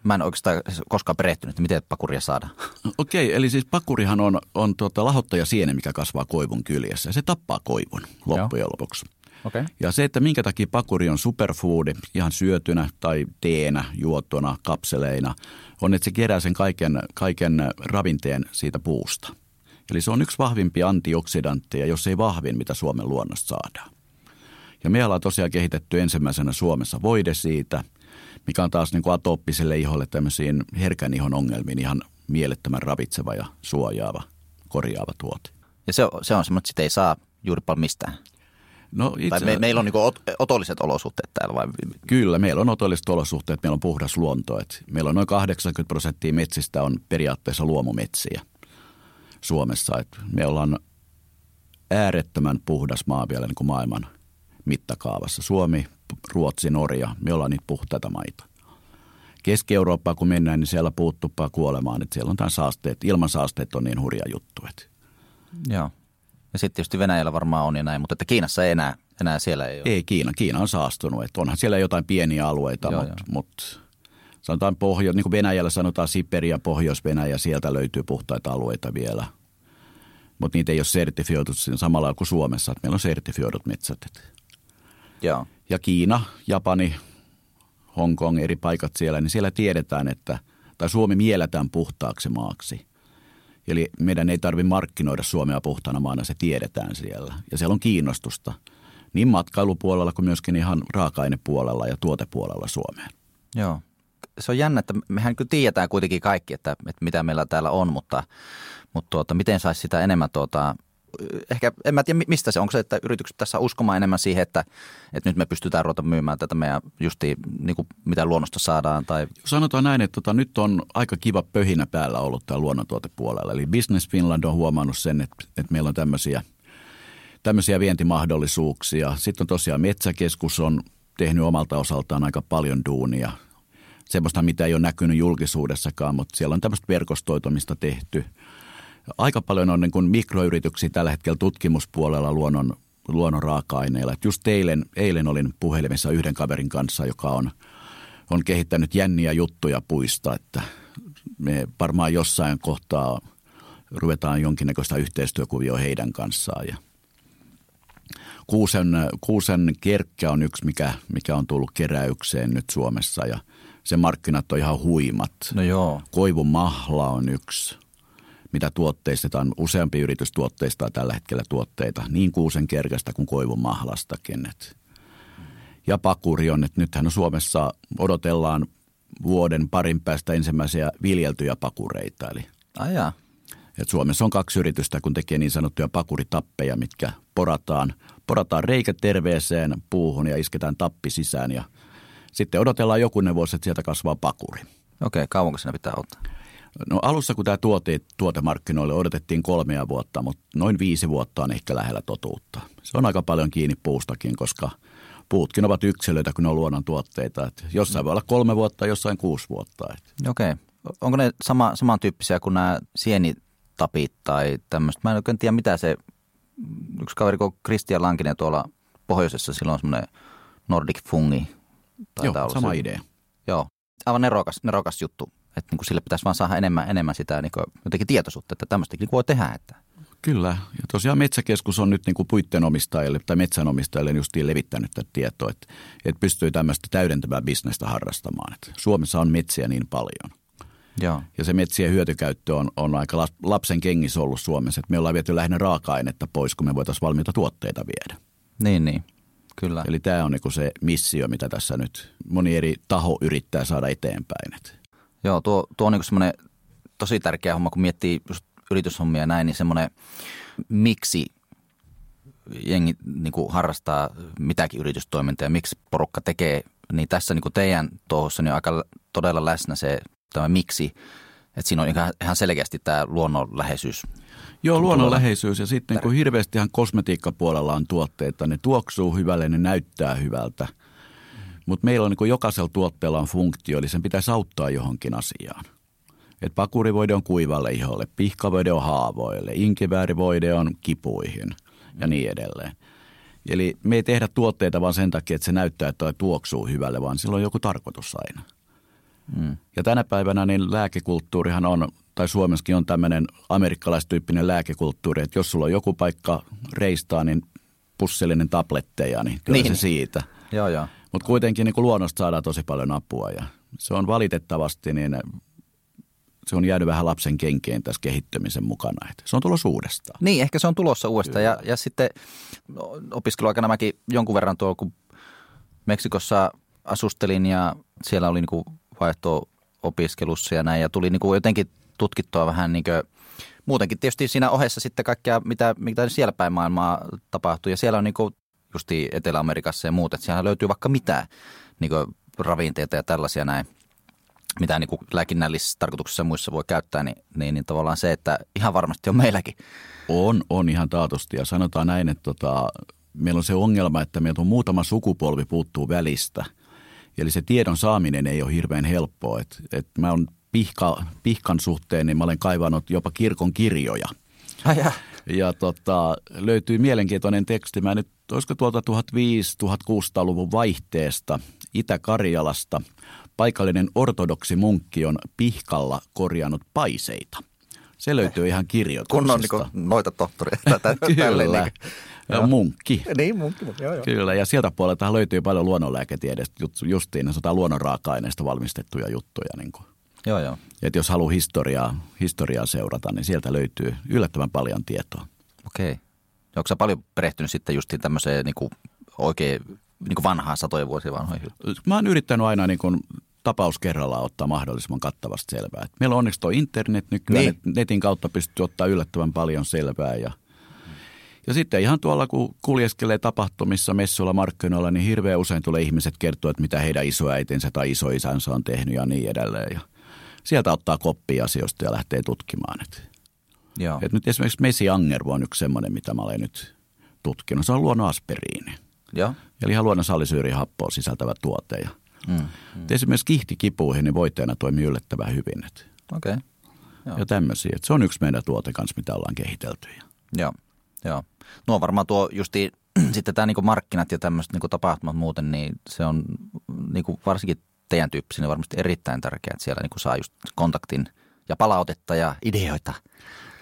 mä en oikeastaan koskaan perehtynyt, että miten pakuria saadaan. <laughs> Okei, okay, eli siis pakurihan on, on tuota lahottaja siene, mikä kasvaa koivun kyljessä. Se tappaa koivun loppujen Joo. lopuksi. Okay. Ja se, että minkä takia pakuri on superfoodi ihan syötynä tai teenä, juottona, kapseleina, on, että se kerää sen kaiken, kaiken ravinteen siitä puusta. Eli se on yksi vahvimpia antioksidantteja, jos ei vahvin, mitä Suomen luonnosta saadaan. Ja me ollaan tosiaan kehitetty ensimmäisenä Suomessa voide siitä, mikä on taas niin kuin atooppiselle iholle tämmöisiin herkän ihon ongelmiin ihan mielettömän ravitseva ja suojaava, korjaava tuote. Ja se, se on semmoinen, että sitä ei saa juuri paljon mistään. No itse... Tai me, meillä on niin ot, otolliset olosuhteet täällä vai? Kyllä, meillä on otolliset olosuhteet, meillä on puhdas luonto. Et meillä on noin 80 prosenttia metsistä on periaatteessa luomumetsiä Suomessa. Et me ollaan äärettömän puhdas maa vielä niin kuin maailman mittakaavassa. Suomi, Ruotsi, Norja, me ollaan niitä puhtaita maita. Keski-Eurooppaa kun mennään, niin siellä puuttupaa kuolemaan. Että siellä on tämän saasteet, ilmansaasteet on niin hurja juttu. Että. Joo. Ja sitten tietysti Venäjällä varmaan on ja näin, mutta että Kiinassa ei enää, enää siellä ei ole. Ei Kiina, Kiina on saastunut. Että onhan siellä jotain pieniä alueita, mutta, mutta sanotaan pohjo, niin kuin Venäjällä sanotaan Siperia, Pohjois-Venäjä, sieltä löytyy puhtaita alueita vielä. Mutta niitä ei ole sertifioitu samalla kuin Suomessa, että meillä on sertifioidut metsät. Joo. Ja Kiina, Japani, Hongkong, eri paikat siellä, niin siellä tiedetään, että, tai Suomi mielletään puhtaaksi maaksi – Eli meidän ei tarvitse markkinoida Suomea puhtana maana, se tiedetään siellä. Ja siellä on kiinnostusta niin matkailupuolella kuin myöskin ihan raaka-ainepuolella ja tuotepuolella Suomeen. Joo. Se on jännä, että mehän kyllä tiedetään kuitenkin kaikki, että, että mitä meillä täällä on, mutta, mutta tuota, miten saisi sitä enemmän tuota, ehkä, en mä tiedä mistä se on, se, että yritykset tässä uskomaan enemmän siihen, että, että nyt me pystytään ruveta myymään tätä meidän justi niin kuin mitä luonnosta saadaan. Tai... Sanotaan näin, että tota, nyt on aika kiva pöhinä päällä ollut tämä luonnontuotepuolella. Eli Business Finland on huomannut sen, että, että meillä on tämmöisiä, tämmöisiä vientimahdollisuuksia. Sitten on tosiaan Metsäkeskus on tehnyt omalta osaltaan aika paljon duunia. Semmoista, mitä ei ole näkynyt julkisuudessakaan, mutta siellä on tämmöistä verkostoitumista tehty – aika paljon on niin kuin mikroyrityksiä tällä hetkellä tutkimuspuolella luonnon, luonnon raaka-aineilla. Et just eilen, eilen olin puhelimessa yhden kaverin kanssa, joka on, on kehittänyt jänniä juttuja puista, että me varmaan jossain kohtaa ruvetaan jonkinnäköistä yhteistyökuvioa heidän kanssaan. Ja kuusen, kuusen kerkkä on yksi, mikä, mikä on tullut keräykseen nyt Suomessa ja sen markkinat on ihan huimat. No joo. Koivun mahla on yksi – mitä tuotteistetaan. Useampi yritys tuotteistaa tällä hetkellä tuotteita niin kuusen kerkästä kuin koivun mahlastakin. Ja pakuri on, että nythän Suomessa odotellaan vuoden parin päästä ensimmäisiä viljeltyjä pakureita. Eli Aja. Et Suomessa on kaksi yritystä, kun tekee niin sanottuja pakuritappeja, mitkä porataan, porataan reikä terveeseen puuhun ja isketään tappi sisään ja sitten odotellaan jokunen vuosi, että sieltä kasvaa pakuri. Okei, kauanko siinä pitää ottaa? No alussa kun tämä tuotiin tuotemarkkinoille odotettiin kolmea vuotta, mutta noin viisi vuotta on ehkä lähellä totuutta. Se on aika paljon kiinni puustakin, koska puutkin ovat yksilöitä, kun ne on luonnon tuotteita. Et jossain voi olla kolme vuotta, jossain kuusi vuotta. Okei. Okay. Onko ne sama, samantyyppisiä kuin nämä sienitapit tai tämmöistä? Mä en oikein tiedä, mitä se, yksi kaveri kuin Christian Lankinen tuolla pohjoisessa, silloin on semmoinen Nordic Fungi. Joo, sama se. idea. Joo, aivan nerokas, nerokas juttu. Että niin kuin sille pitäisi vaan saada enemmän, enemmän sitä niin kuin, jotenkin tietoisuutta, että tämmöistäkin voi tehdä. Että. Kyllä. Ja tosiaan Metsäkeskus on nyt niin kuin puitten omistajille tai metsänomistajille justiin levittänyt tätä tietoa, että, että pystyy tämmöistä täydentävää bisnestä harrastamaan. Että Suomessa on metsiä niin paljon. Joo. Ja se metsien hyötykäyttö on, on aika lapsen kengissä ollut Suomessa. Että me ollaan viety lähinnä raaka-ainetta pois, kun me voitaisiin valmiita tuotteita viedä. Niin, niin. Kyllä. Eli tämä on niin se missio, mitä tässä nyt moni eri taho yrittää saada eteenpäin. Joo, tuo, tuo on niin semmoinen tosi tärkeä homma, kun miettii just yrityshommia ja näin, niin semmoinen miksi jengi niin kuin harrastaa mitäkin yritystoimintaa ja miksi porukka tekee, niin tässä niin kuin teidän tuossa niin on aika todella läsnä se tämä miksi, että siinä on ihan selkeästi tämä luonnonläheisyys Joo, luonnonläheisyys ja sitten kun hirveästihan kosmetiikkapuolella on tuotteita, ne tuoksuu hyvälle, ne näyttää hyvältä. Mutta meillä on niin jokaisella tuotteella on funktio, eli sen pitäisi auttaa johonkin asiaan. Et pakurivoide on kuivalle iholle, pihkavoide on haavoille, inkiväärivoide on kipuihin ja niin edelleen. Eli me ei tehdä tuotteita vaan sen takia, että se näyttää, että tuoksuu hyvälle, vaan sillä on joku tarkoitus aina. Mm. Ja tänä päivänä niin lääkekulttuurihan on tai Suomessakin on tämmöinen amerikkalaistyyppinen lääkekulttuuri, että jos sulla on joku paikka reistaa, niin pussillinen tabletteja, niin kyllä niin. se siitä. Joo, joo. Mutta kuitenkin niin kuin luonnosta saadaan tosi paljon apua ja se on valitettavasti niin se on jäänyt vähän lapsen kenkeen tässä kehittymisen mukana. Että se on tulossa uudestaan. Niin, ehkä se on tulossa uudestaan. Ja, ja sitten no, opiskeluaikana mäkin jonkun verran tuolla, kun Meksikossa asustelin ja siellä oli niin vaihto-opiskelussa ja näin. Ja tuli niin kuin jotenkin tutkittua vähän niin kuin, muutenkin tietysti siinä ohessa sitten kaikkea, mitä, mitä siellä päin maailmaa tapahtuu. Ja siellä on niin kuin justi Etelä-Amerikassa ja muut, että siellä löytyy vaikka mitä niin ravinteita ja tällaisia näin mitä niin kuin lääkinnällisessä tarkoituksessa muissa voi käyttää, niin, niin, niin tavallaan se, että ihan varmasti on meilläkin. On, on ihan taatusti ja sanotaan näin, että tota, meillä on se ongelma, että meiltä on muutama sukupolvi puuttuu välistä. Eli se tiedon saaminen ei ole hirveän helppoa. Et, et mä oon pihka, pihkan suhteen, niin mä olen kaivannut jopa kirkon kirjoja. Ai ja. ja tota, löytyy mielenkiintoinen teksti. Mä nyt, olisiko tuolta 1500-1600-luvun vaihteesta Itä-Karjalasta. Paikallinen ortodoksi munkki on pihkalla korjannut paiseita. Se löytyy ihan kirjoituksesta. Kunnon niin noita tohtori. Kyllä. Niin. Ja munkki. Niin, munkki. Joo, joo. Kyllä, ja sieltä puolelta löytyy paljon luonnonlääketiedestä, justiin luonnon raaka-aineista valmistettuja juttuja. Niin kuin. Joo, joo. Et jos haluaa historiaa, historiaa seurata, niin sieltä löytyy yllättävän paljon tietoa. Okei. Onko sä paljon perehtynyt sitten just tämmöiseen niin kuin oikein niin kuin vanhaan satojen vuosien vanhoihin? Mä oon yrittänyt aina niin kuin tapaus kerrallaan ottaa mahdollisimman kattavasti selvää. Et meillä on onneksi tuo internet nykyään, niin. netin kautta pystyy ottaa yllättävän paljon selvää ja ja sitten ihan tuolla, kun kuljeskelee tapahtumissa, messuilla, markkinoilla, niin hirveän usein tulee ihmiset kertoa, että mitä heidän isoäitinsä tai isoisänsä on tehnyt ja niin edelleen. Ja sieltä ottaa koppia asioista ja lähtee tutkimaan. Et, Joo. Et nyt esimerkiksi Messi Angervo on yksi semmoinen, mitä mä olen nyt tutkinut. Se on luonnon aspiriini. Joo. Eli ihan luonnon salisyyrihappoa sisältävä tuote. Ja mm, mm. Esimerkiksi kihtikipuihin niin voiteena toimii yllättävän hyvin. Okei. Okay. Ja tämmöisiä. Et se on yksi meidän tuote kanssa, mitä ollaan kehitelty. Joo. Joo. No varmaan tuo justi <clears throat> sitten tämä niinku markkinat ja tämmöiset niinku tapahtumat muuten, niin se on niinku varsinkin teidän tyyppisille niin varmasti erittäin tärkeää, että siellä niinku saa just kontaktin ja palautetta ja ideoita.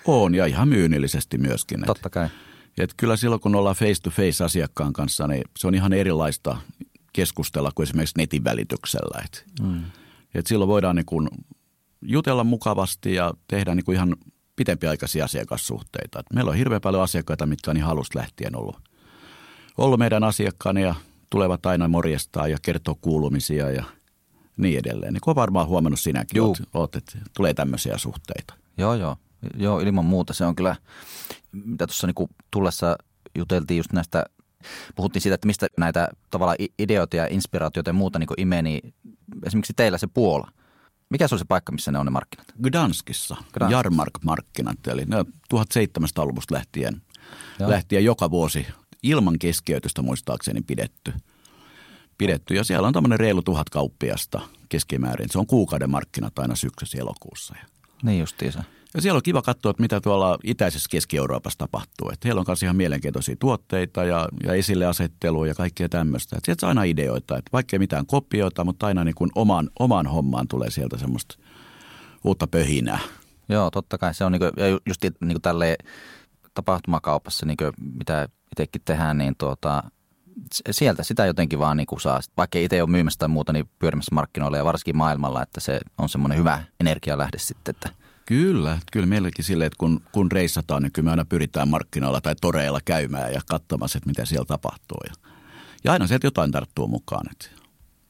On ja ihan myynnillisesti myöskin. Totta kai. Et kyllä silloin, kun ollaan face to face asiakkaan kanssa, niin se on ihan erilaista keskustella kuin esimerkiksi netin välityksellä. Et, mm. et silloin voidaan niin kun jutella mukavasti ja tehdä niin kuin ihan pitempiaikaisia asiakassuhteita. Et meillä on hirveän paljon asiakkaita, mitkä on ihan alusta lähtien ollut, ollut meidän asiakkaana ja tulevat aina morjestaa ja kertoo kuulumisia ja niin edelleen. Niin kuin varmaan huomannut sinäkin, oot, oot, että tulee tämmöisiä suhteita. Joo, joo. Joo, ilman muuta. Se on kyllä, mitä tuossa niin tullessa juteltiin just näistä, puhuttiin siitä, että mistä näitä tavallaan ideoita ja inspiraatioita ja muuta niin imee, niin esimerkiksi teillä se Puola. Mikä se on se paikka, missä ne on ne markkinat? Gdanskissa, Gdanskissa. Jarmark-markkinat. Eli ne 1700-luvusta lähtien, lähtien joka vuosi ilman keskeytystä muistaakseni pidetty. pidetty. Ja siellä on tämmöinen reilu tuhat kauppiasta keskimäärin. Se on kuukauden markkinat aina syksyssä elokuussa. Niin justiinsa. Ja siellä on kiva katsoa, että mitä tuolla itäisessä Keski-Euroopassa tapahtuu. Että heillä on myös ihan mielenkiintoisia tuotteita ja, ja esille asettelua ja kaikkea tämmöistä. Että sieltä saa aina ideoita, että vaikka ei mitään kopioita, mutta aina niin kuin oman, oman hommaan tulee sieltä semmoista uutta pöhinää. Joo, totta kai. Se on niin kuin, ja just niin kuin tälleen tapahtumakaupassa, niin kuin mitä itsekin tehdään, niin tuota, sieltä sitä jotenkin vaan niin kuin saa, vaikka itse ole myymässä tai muuta, niin pyörimässä markkinoilla ja varsinkin maailmalla, että se on semmoinen hyvä energialähde sitten, että – Kyllä, kyllä meilläkin sille, että kun, kun reissataan, niin kyllä me aina pyritään markkinoilla tai toreilla käymään ja katsomaan, että mitä siellä tapahtuu. Ja, ja aina sieltä jotain tarttuu mukaan. Että.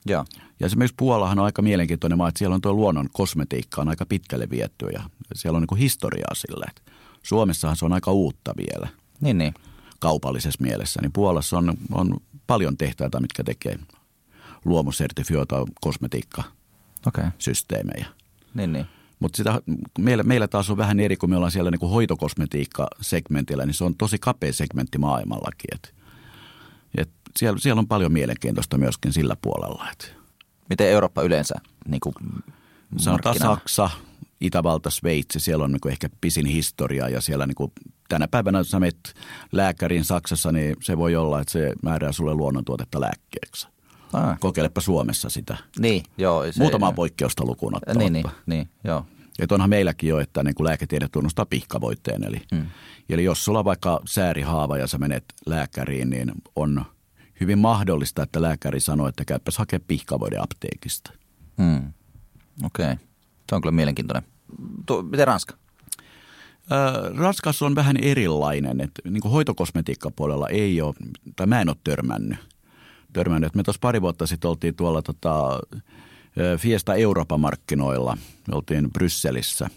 Ja. ja esimerkiksi Puolahan on aika mielenkiintoinen maa, että siellä on tuo luonnon kosmetiikka on aika pitkälle vietty ja siellä on niin kuin historiaa sille. Että Suomessahan se on aika uutta vielä. Niin, niin. Kaupallisessa mielessä. Niin Puolassa on, on paljon tehtaita, mitkä tekee luomusertifioita kosmetiikka-systeemejä. Okay. Niin, niin. Mutta sitä, meillä, meillä taas on vähän eri, kun me ollaan siellä niin hoitokosmetiikka-segmentillä, niin se on tosi kapea segmentti maailmallakin. Et, et siellä, siellä on paljon mielenkiintoista myöskin sillä puolella. Et. Miten Eurooppa yleensä niin kuin Sanotaan Saksa, Itävalta, Sveitsi, siellä on niin kuin ehkä pisin historia ja siellä niin kuin tänä päivänä, jos sä menet lääkäriin Saksassa, niin se voi olla, että se määrää sulle luonnontuotetta lääkkeeksi. Ah. Kokeilepa Suomessa sitä. Niin, joo. Se, Muutamaa poikkeusta lukuun ottamatta. Niin, niin, niin joo. Että onhan meilläkin jo, että niin kuin lääketiede tunnustaa pihkavoitteen. Eli, hmm. eli jos sulla on vaikka säärihaava ja sä menet lääkäriin, niin on hyvin mahdollista, että lääkäri sanoo, että käypäs hakea pihkavoide apteekista. Hmm. Okei. Okay. Se on kyllä mielenkiintoinen. Tuo, miten Ranska? Ranskassa on vähän erilainen. Että niin kuin hoitokosmetiikkapuolella ei ole, tai mä en ole törmännyt – törmännyt. Me tuossa pari vuotta sitten oltiin tuolla tota, Fiesta Euroopan markkinoilla. Me oltiin Brysselissä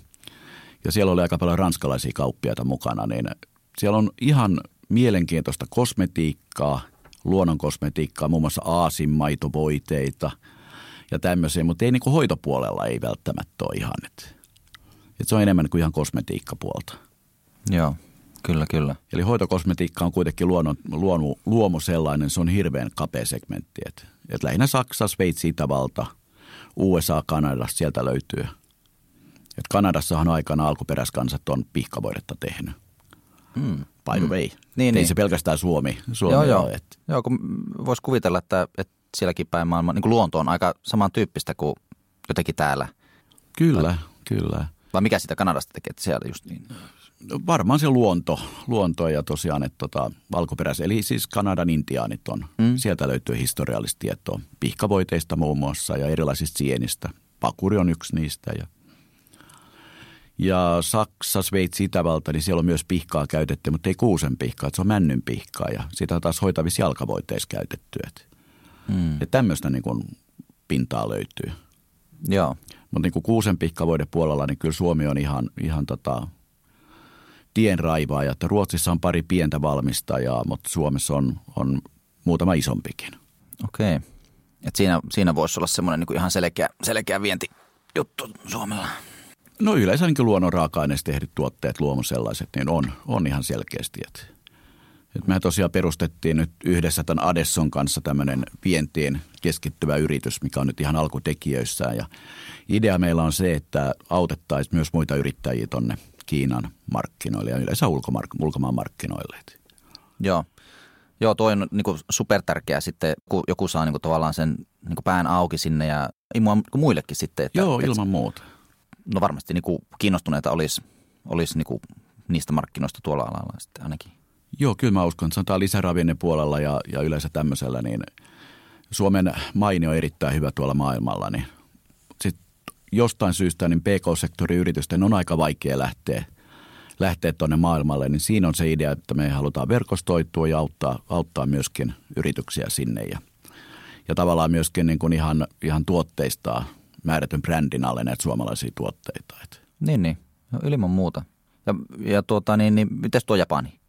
ja siellä oli aika paljon ranskalaisia kauppiaita mukana, niin siellä on ihan mielenkiintoista kosmetiikkaa, luonnon kosmetiikkaa, muun muassa aasinmaitovoiteita ja tämmöisiä, mutta ei niin kuin hoitopuolella ei välttämättä ole ihan. Että se on enemmän kuin ihan kosmetiikkapuolta. Joo. Kyllä, kyllä. Eli hoitokosmetiikka on kuitenkin luonnon, luomu, luomu sellainen, se on hirveän kapea segmentti. Et, et lähinnä Saksa, Sveitsi, Itävalta, USA, Kanada, sieltä löytyy. Et Kanadassahan aikana alkuperäiskansat on pihkavoidetta tehnyt. Mm. By the mm. way. Mm. Niin, Ei niin. se pelkästään Suomi. Suomi joo, joo. Et. joo kun voisi kuvitella, että, että sielläkin päin maailma, niin kuin luonto on aika samantyyppistä kuin jotenkin täällä. Kyllä, vai, kyllä. Vai mikä sitä Kanadasta tekee, että siellä just niin? Varmaan se luonto, luonto ja tosiaan, että tota, valkoperäis, eli siis Kanadan intiaanit on. Mm. Sieltä löytyy historiallista tietoa pihkavoiteista muun muassa ja erilaisista sienistä. Pakuri on yksi niistä ja ja Saksa, Sveitsi, Itävalta, niin siellä on myös pihkaa käytetty, mutta ei kuusen pihkaa, se on männyn pihkaa ja sitä on taas hoitavissa jalkavoiteissa käytetty. Et, mm. et tämmöistä niin kuin pintaa löytyy. Joo. Mutta niin kuin kuusen pihkavoiden puolella, niin kyllä Suomi on ihan, ihan tota, tienraivaaja. Että Ruotsissa on pari pientä valmistajaa, mutta Suomessa on, on muutama isompikin. Okei. Et siinä, siinä voisi olla semmoinen niin ihan selkeä, selkeä vientijuttu Suomella. No yleensä niin luonnon raaka-aineista tehdyt tuotteet, luomu sellaiset, niin on, on ihan selkeästi. Et, et me tosiaan perustettiin nyt yhdessä tämän Adesson kanssa tämmöinen vientiin keskittyvä yritys, mikä on nyt ihan alkutekijöissään. Ja idea meillä on se, että autettaisiin myös muita yrittäjiä tonne Kiinan markkinoille ja yleensä ulkomark- ulkomaan markkinoille. Joo. Joo, toi on niin super tärkeää sitten, kun joku saa niin kuin, tavallaan sen niin kuin pään auki sinne ja mua muillekin sitten. Että, Joo, ilman et, muuta. No varmasti niin kuin kiinnostuneita olisi, olisi niin kuin niistä markkinoista tuolla alalla sitten ainakin. Joo, kyllä mä uskon, että sanotaan lisäravinne puolella ja, ja yleensä tämmöisellä, niin Suomen maini on erittäin hyvä tuolla maailmalla, niin jostain syystä niin PK-sektorin yritysten on aika vaikea lähteä, lähteä tuonne maailmalle, niin siinä on se idea, että me halutaan verkostoitua ja auttaa, auttaa myöskin yrityksiä sinne ja, ja tavallaan myöskin niin kuin ihan, ihan tuotteistaa määrätyn brändin alle näitä suomalaisia tuotteita. Niin, niin. No, ilman muuta. Ja, ja tuota, niin, niin miten tuo Japani?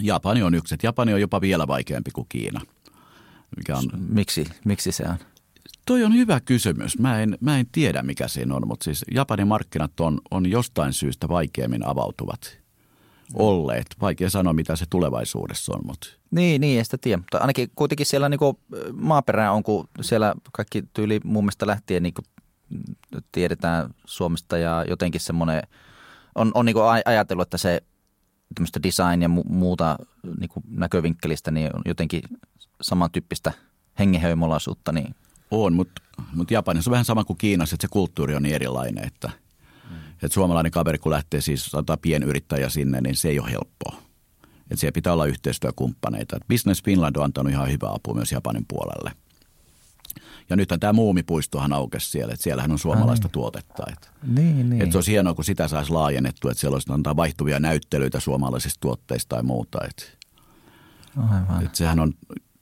Japani on yksi. Japani on jopa vielä vaikeampi kuin Kiina. Mikä on, miksi, miksi se on? Toi on hyvä kysymys. Mä en, mä en tiedä, mikä siinä on, mutta siis Japanin markkinat on, on jostain syystä vaikeammin avautuvat olleet. Vaikea sanoa, mitä se tulevaisuudessa on, mutta niin, niin, en sitä tiedä. Mutta ainakin kuitenkin siellä niin maaperää on, kun siellä kaikki tyyli mun mielestä lähtien niin tiedetään Suomesta ja jotenkin semmoinen, on, on niin ajatellut, että se tämmöistä design ja mu- muuta niin näkövinkkelistä niin on jotenkin samantyyppistä hengenheimolaisuutta. Niin. On, mutta, mutta Japanissa on vähän sama kuin Kiinassa, että se kulttuuri on niin erilainen, että, mm. että suomalainen kaveri kun lähtee siis pienyrittäjä sinne, niin se ei ole helppoa että siellä pitää olla yhteistyökumppaneita. Et Business Finland on antanut ihan hyvää apua myös Japanin puolelle. Ja nythän tämä muumipuistohan aukesi siellä, että siellähän on suomalaista ah, niin. tuotetta. Että, niin, niin. että se olisi hienoa, kun sitä saisi laajennettua, että siellä olisi antaa vaihtuvia näyttelyitä suomalaisista tuotteista tai muuta. Että, Aivan. Että sehän on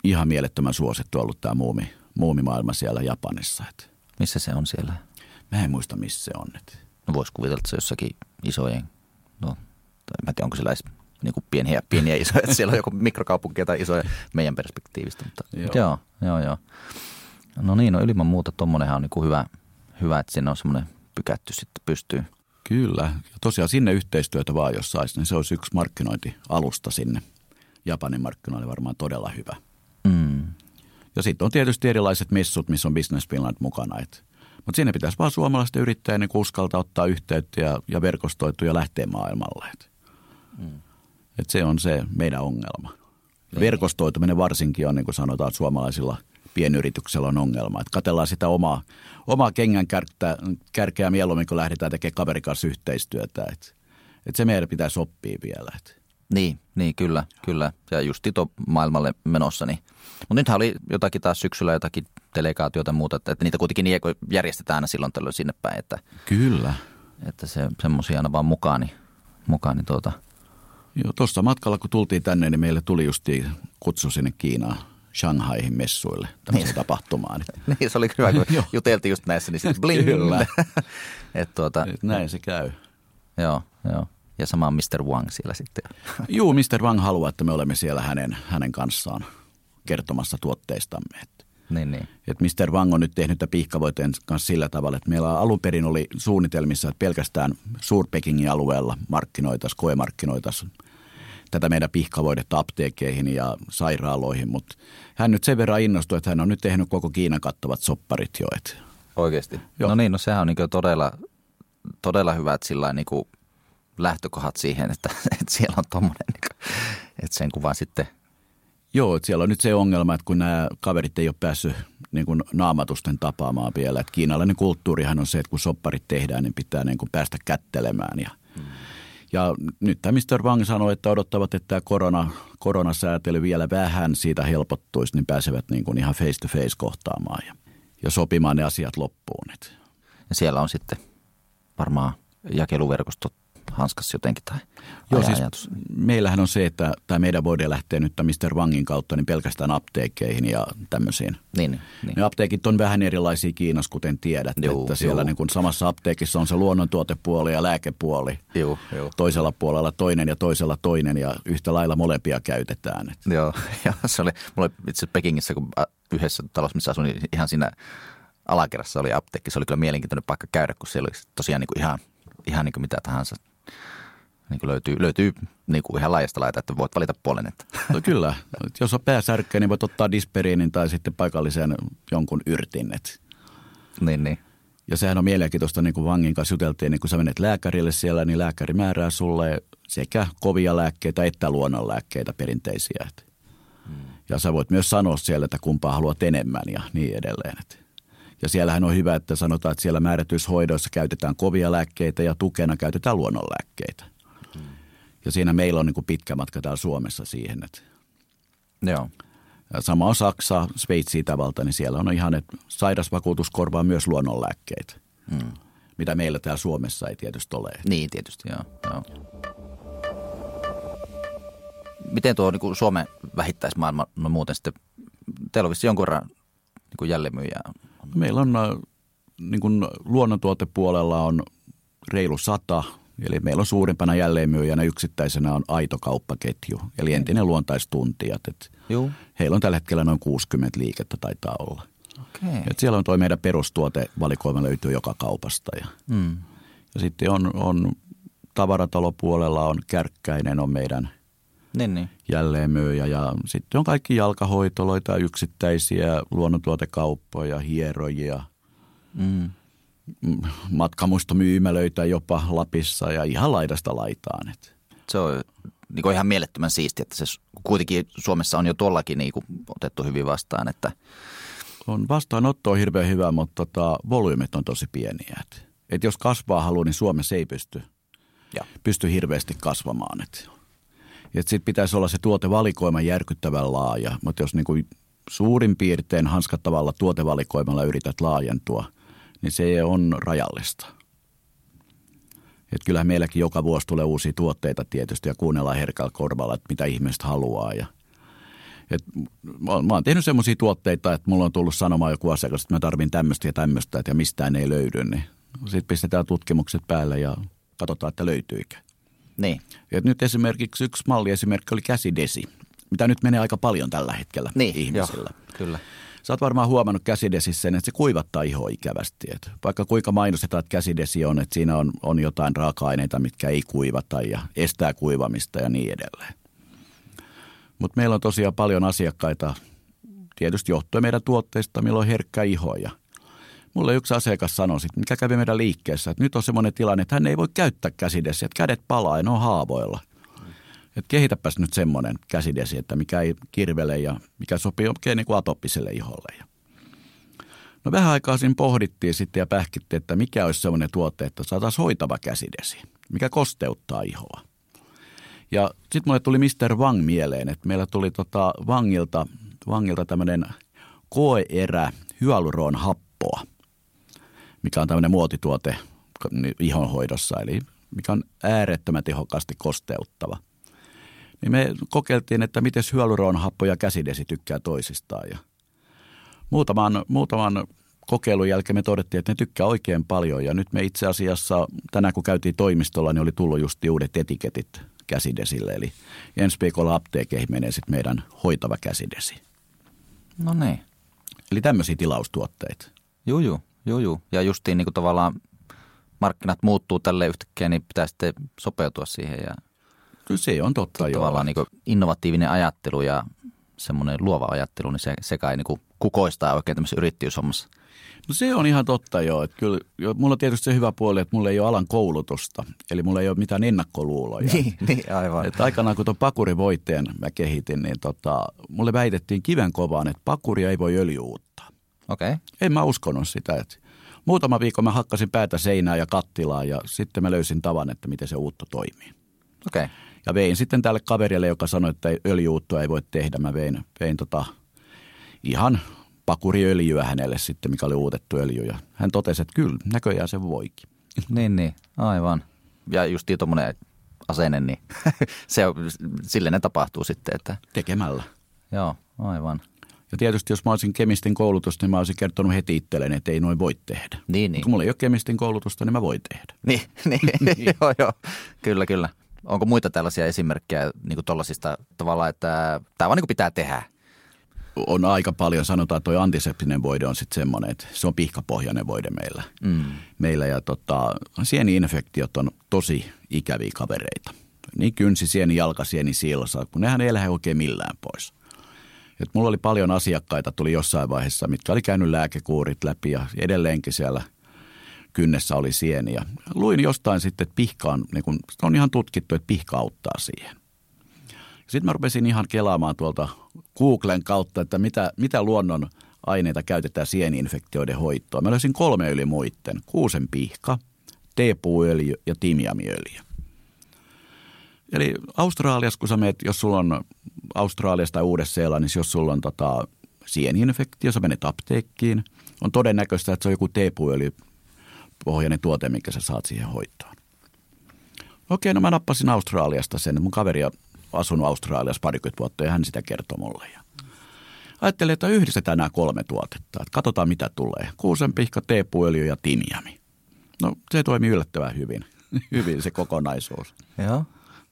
ihan mielettömän suosittu ollut tämä muumi, muumimaailma siellä Japanissa. Että. Missä se on siellä? Mä en muista, missä se on. Että. No voisi kuvitella, että se jossakin isojen, no, tai mä en tiedä, onko siellä edes niin kuin pieniä, pieniä isoja, että siellä on joku mikrokaupunkia tai isoja meidän perspektiivistä. Mutta, joo. joo, joo, joo. No niin, no ilman muuta tuommoinenhan on niin kuin hyvä, hyvä, että siinä on semmoinen pykätty sitten pystyy. Kyllä, ja tosiaan sinne yhteistyötä vaan jos saisi, niin se olisi yksi markkinointialusta sinne. Japanin markkinoille varmaan todella hyvä. Mm. Ja sitten on tietysti erilaiset messut, missä on Business Finland mukana. Et, mutta sinne pitäisi vaan suomalaisten yrittäjien niin uskaltaa ottaa yhteyttä ja, ja verkostoitua ja lähteä maailmalle. Et. Mm. Et se on se meidän ongelma. Niin. Verkostoituminen varsinkin on, niin kuin sanotaan, että suomalaisilla pienyrityksellä on ongelma. Että katellaan sitä omaa, omaa kengän kärkeä, kärkeä mieluummin, kun lähdetään tekemään kaverin kanssa yhteistyötä. Että et se meidän pitää oppia vielä. Että. Niin, niin, kyllä, kyllä. Ja just Tito maailmalle menossa. Niin. Mutta nythän oli jotakin taas syksyllä jotakin delegaatiota ja muuta, että, että niitä kuitenkin niin järjestetään aina silloin tällöin sinne päin. Että, kyllä. Että se semmoisia aina vaan mukaan, niin, mukaan, niin tuota, Joo, tuossa matkalla kun tultiin tänne, niin meille tuli justi kutsu sinne Kiinaan Shanghaihin messuille tämmöiseen niin. tapahtumaan. <laughs> niin, se oli hyvä, kun <laughs> juteltiin just näissä, niin sitten bling. Kyllä. <laughs> Et tuota, Et näin se käy. Joo, joo. Ja sama Mr. Wang siellä sitten. <laughs> Joo, Mr. Wang haluaa, että me olemme siellä hänen, hänen kanssaan kertomassa tuotteistamme. Niin, niin. Et Mr. Wang on nyt tehnyt pihkavoiteen kanssa sillä tavalla, että meillä alun perin oli suunnitelmissa, että pelkästään Suurpekingin alueella markkinoitaisiin, koemarkkinoitaisiin tätä meidän pihkavoidetta apteekeihin ja sairaaloihin, mutta hän nyt sen verran innostui, että hän on nyt tehnyt koko Kiinan kattavat sopparit jo. Et. Oikeasti? Joo. No niin, no sehän on niin todella, todella hyvä, että sillä niin lähtökohdat siihen, että, <laughs> että siellä on tuommoinen, niin että sen kuvan sitten Joo, että siellä on nyt se ongelma, että kun nämä kaverit ei ole päässyt niin kuin naamatusten tapaamaan vielä. Että kiinalainen kulttuurihan on se, että kun sopparit tehdään, niin pitää niin kuin päästä kättelemään. Ja, mm. ja nyt tämä Mr. Wang sanoi, että odottavat, että tämä korona, koronasäätely vielä vähän siitä helpottuisi, niin pääsevät niin kuin ihan face to face kohtaamaan ja, ja sopimaan ne asiat loppuun. Ja siellä on sitten varmaan jakeluverkostot hanskassa jotenkin tai Joo, siis ajatus? meillähän on se, että tämä meidän voide lähtee nyt Mr. Wangin kautta niin pelkästään apteekkeihin ja tämmöisiin. Niin, niin. Ne apteekit on vähän erilaisia Kiinassa, kuten tiedät, juu, että siellä niin kuin samassa apteekissa on se luonnontuotepuoli ja lääkepuoli. Juu, juu. Toisella puolella toinen ja toisella toinen ja yhtä lailla molempia käytetään. Joo, <laughs> ja se oli, mulla itse Pekingissä, kun yhdessä talossa, missä asuin, niin ihan siinä alakerrassa oli apteekki. Se oli kyllä mielenkiintoinen paikka käydä, kun siellä oli tosiaan niin kuin ihan, ihan niin kuin mitä tahansa niin kuin löytyy, löytyy niin kuin ihan laajasta laita, että voit valita puolen. Että. No kyllä. Jos on pääsärkkä, niin voit ottaa disperiinin tai sitten paikallisen jonkun yrtin. Niin, niin. Ja sehän on mielenkiintoista, niin kuin Vangin kanssa juteltiin, niin kun sä menet lääkärille siellä, niin lääkäri määrää sulle sekä kovia lääkkeitä että luonnonlääkkeitä perinteisiä. Hmm. Ja sä voit myös sanoa siellä, että kumpaa haluat enemmän ja niin edelleen. Ja siellähän on hyvä, että sanotaan, että siellä määrätyissä hoidoissa käytetään kovia lääkkeitä ja tukena käytetään luonnonlääkkeitä. Ja siinä meillä on niin kuin pitkä matka täällä Suomessa siihen. Että Joo. Sama on Saksa, Sveitsi, Itävalta, niin siellä on ihan, että sairausvakuutus korvaa myös luonnonlääkkeitä. Mm. Mitä meillä täällä Suomessa ei tietysti ole. Niin, tietysti, joo. joo. Miten tuo niin kuin Suomen vähittäismaailma no muuten sitten, teillä on jonkun verran niin jälleenmyyjää? Meillä on äh, niin kuin luonnontuotepuolella on reilu sata Eli meillä on suurimpana jälleenmyyjänä yksittäisenä on aito kauppaketju, eli entinen luontaistuntijat. Et Joo. Heillä on tällä hetkellä noin 60 liikettä taitaa olla. Okay. Et siellä on tuo meidän perustuotevalikoima löytyy joka kaupasta. Ja, mm. ja sitten on, on tavaratalopuolella on Kärkkäinen on meidän niin, niin. jälleenmyyjä ja sitten on kaikki jalkahoitoloita, yksittäisiä luonnontuotekauppoja, hierojia, mm. Matkamuistomyymälöitä jopa Lapissa ja ihan laidasta laitaan. Se on niin kuin ihan mielettömän siistiä, että se kuitenkin Suomessa on jo tuollakin niin kuin otettu hyvin vastaan. Että... On vastaanotto on hirveän hyvä, mutta tota, volyymit on tosi pieniä. Et, et jos kasvaa haluaa, niin Suomessa ei pysty, ja. pysty hirveästi kasvamaan. Et, et sitten pitäisi olla se tuotevalikoima järkyttävän laaja, mutta jos niin kuin suurin piirtein hanskattavalla tuotevalikoimalla yrität laajentua, niin se on rajallista. Et kyllähän meilläkin joka vuosi tulee uusia tuotteita tietysti ja kuunnellaan herkällä korvalla, että mitä ihmiset haluaa. Ja, et mä, mä oon tehnyt semmoisia tuotteita, että mulla on tullut sanomaan joku asiakas, että mä tarvin tämmöistä ja tämmöistä, että mistään ei löydy. Niin sitten pistetään tutkimukset päälle ja katsotaan, että löytyykö. Niin. Et nyt esimerkiksi yksi malliesimerkki oli käsidesi, mitä nyt menee aika paljon tällä hetkellä niin, ihmisillä. Joo, kyllä. Sä oot varmaan huomannut käsidesissä sen, että se kuivattaa ihoa ikävästi. Et vaikka kuinka mainostetaan, että käsidesi on, että siinä on, on jotain raaka-aineita, mitkä ei kuivata ja estää kuivamista ja niin edelleen. Mutta meillä on tosiaan paljon asiakkaita, tietysti johtuen meidän tuotteista, millä on herkkä iho. Ja mulle yksi asiakas sanoi, sit, mikä kävi meidän liikkeessä, että nyt on semmoinen tilanne, että hän ei voi käyttää käsidesiä, että kädet palaa ja ne on haavoilla – että kehitäpäs nyt semmoinen käsidesi, että mikä ei kirvele ja mikä sopii oikein niin kuin atoppiselle iholle. No vähän aikaa siinä pohdittiin sitten ja pähkittiin, että mikä olisi semmoinen tuote, että saataisiin hoitava käsidesi, mikä kosteuttaa ihoa. Ja sitten mulle tuli Mr. Wang mieleen, että meillä tuli tota Wangilta, Wangilta tämmöinen koeerä hyaluron happoa, mikä on tämmöinen muotituote ihonhoidossa, eli mikä on äärettömän tehokkaasti kosteuttava niin me kokeiltiin, että miten hyaluronhappo ja käsidesi tykkää toisistaan. Ja muutaman, muutaman kokeilun jälkeen me todettiin, että ne tykkää oikein paljon. Ja nyt me itse asiassa tänään kun käytiin toimistolla, niin oli tullut just uudet etiketit käsidesille. Eli ensi viikolla apteekeihin menee sitten meidän hoitava käsidesi. No niin. Eli tämmöisiä tilaustuotteita. Juu, juu, juu, juu. Ja justiin niin kuin tavallaan markkinat muuttuu tälle yhtäkkiä, niin pitää sitten sopeutua siihen ja Kyllä se on totta, joo. Tavallaan niin innovatiivinen ajattelu ja semmoinen luova ajattelu, niin se, se kai niin kukoistaa oikein tämmöisessä yrittäjyyshommassa. No se on ihan totta joo. Että kyllä, jo, mulla on tietysti se hyvä puoli, että mulla ei ole alan koulutusta. Eli mulla ei ole mitään ennakkoluuloja. Niin, <laughs> niin aivan. Että aikanaan kun tuon pakurivoitteen mä kehitin, niin tota, mulle väitettiin kiven kovaan, että pakuria ei voi öljyuuttaa. Okei. Okay. En mä uskonut sitä. Että muutama viikko mä hakkasin päätä seinää ja kattilaa ja sitten mä löysin tavan, että miten se uutto toimii. Okei. Okay. Ja vein sitten tälle kaverille, joka sanoi, että öljyuuttoa ei voi tehdä. Mä vein, vein tota ihan pakuriöljyä hänelle sitten, mikä oli uutettu öljy. Ja hän totesi, että kyllä, näköjään se voikin. <laughs> Niin, niin, aivan. Ja just tuommoinen asenne, niin <laughs> se sille ne tapahtuu sitten. Että... Tekemällä. Joo, aivan. Ja tietysti jos mä olisin kemistin koulutusta, niin mä olisin kertonut heti itselleni, että ei noin voi tehdä. Niin, niin. Kun mulla ei ole kemistin koulutusta, niin mä voin tehdä. Niin, <laughs> niin. niin. joo, joo. Kyllä, kyllä. Onko muita tällaisia esimerkkejä niin tuollaisista tavalla, että tämä vaan niin pitää tehdä? On aika paljon. Sanotaan, että tuo antiseptinen voide on sitten semmoinen, että se on pihkapohjainen voide meillä. Mm. meillä ja tota, sieni-infektiot on tosi ikäviä kavereita. Niin kynsi, sieni, jalka, sieni, silsa, kun nehän ei lähde oikein millään pois. Et mulla oli paljon asiakkaita, tuli jossain vaiheessa, mitkä oli käynyt lääkekuurit läpi ja edelleenkin siellä – kynnessä oli sieni. Ja luin jostain sitten, että pihka on, niin kun, on ihan tutkittu, että pihka auttaa siihen. Sitten mä rupesin ihan kelaamaan tuolta Googlen kautta, että mitä, mitä luonnon aineita käytetään sieni-infektioiden hoitoon. Mä löysin kolme yli muitten. Kuusen pihka, teepuuöljy ja timiamiöljy. Eli Australiassa, kun sä meet, jos sulla on Australiasta tai Uudessa-Seelannissa, jos sulla on tota, sieni-infektio, sä menet apteekkiin, on todennäköistä, että se on joku teepuuöljy pohjainen tuote, minkä sä saat siihen hoitoon. Okei, no mä nappasin Australiasta sen. Mun kaveri on asunut Australiassa parikymmentä vuotta ja hän sitä kertoi mulle. Ja ajattelin, että yhdistetään nämä kolme tuotetta. Että katsotaan mitä tulee. Kuusenpihka, teepuöljy ja timiami. No se toimii yllättävän hyvin. <laughs> hyvin se kokonaisuus. Joo.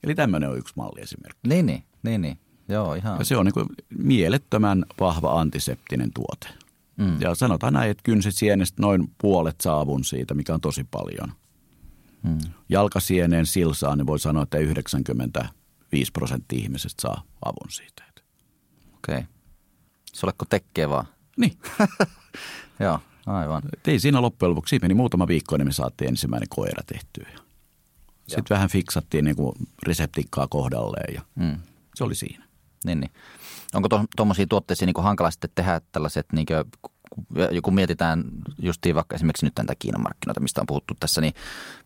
Eli tämmöinen on yksi malliesimerkki. Niin, niin, niin, niin. Joo, ihan. Ja se on niin kuin mielettömän vahva antiseptinen tuote. Mm. Ja sanotaan näin, että kynsisienestä noin puolet saavun siitä, mikä on tosi paljon. Mm. Jalkasieneen silsaa, niin voi sanoa, että 95 prosenttia ihmisestä saa avun siitä. Okei. Okay. Se oleko tekee vaan? Niin. <laughs> Joo, aivan. Et ei siinä loppujen lopuksi. Siinä meni muutama viikko, niin me saatiin ensimmäinen koira tehtyä. Sitten vähän fiksattiin niin kuin reseptikkaa kohdalleen ja mm. se oli siinä. Niin, niin. Onko tuommoisia to, tuotteisia niin hankala sitten tehdä tällaiset, niin kuin, kun mietitään justiin vaikka esimerkiksi nyt tätä Kiinan markkinoita, mistä on puhuttu tässä, niin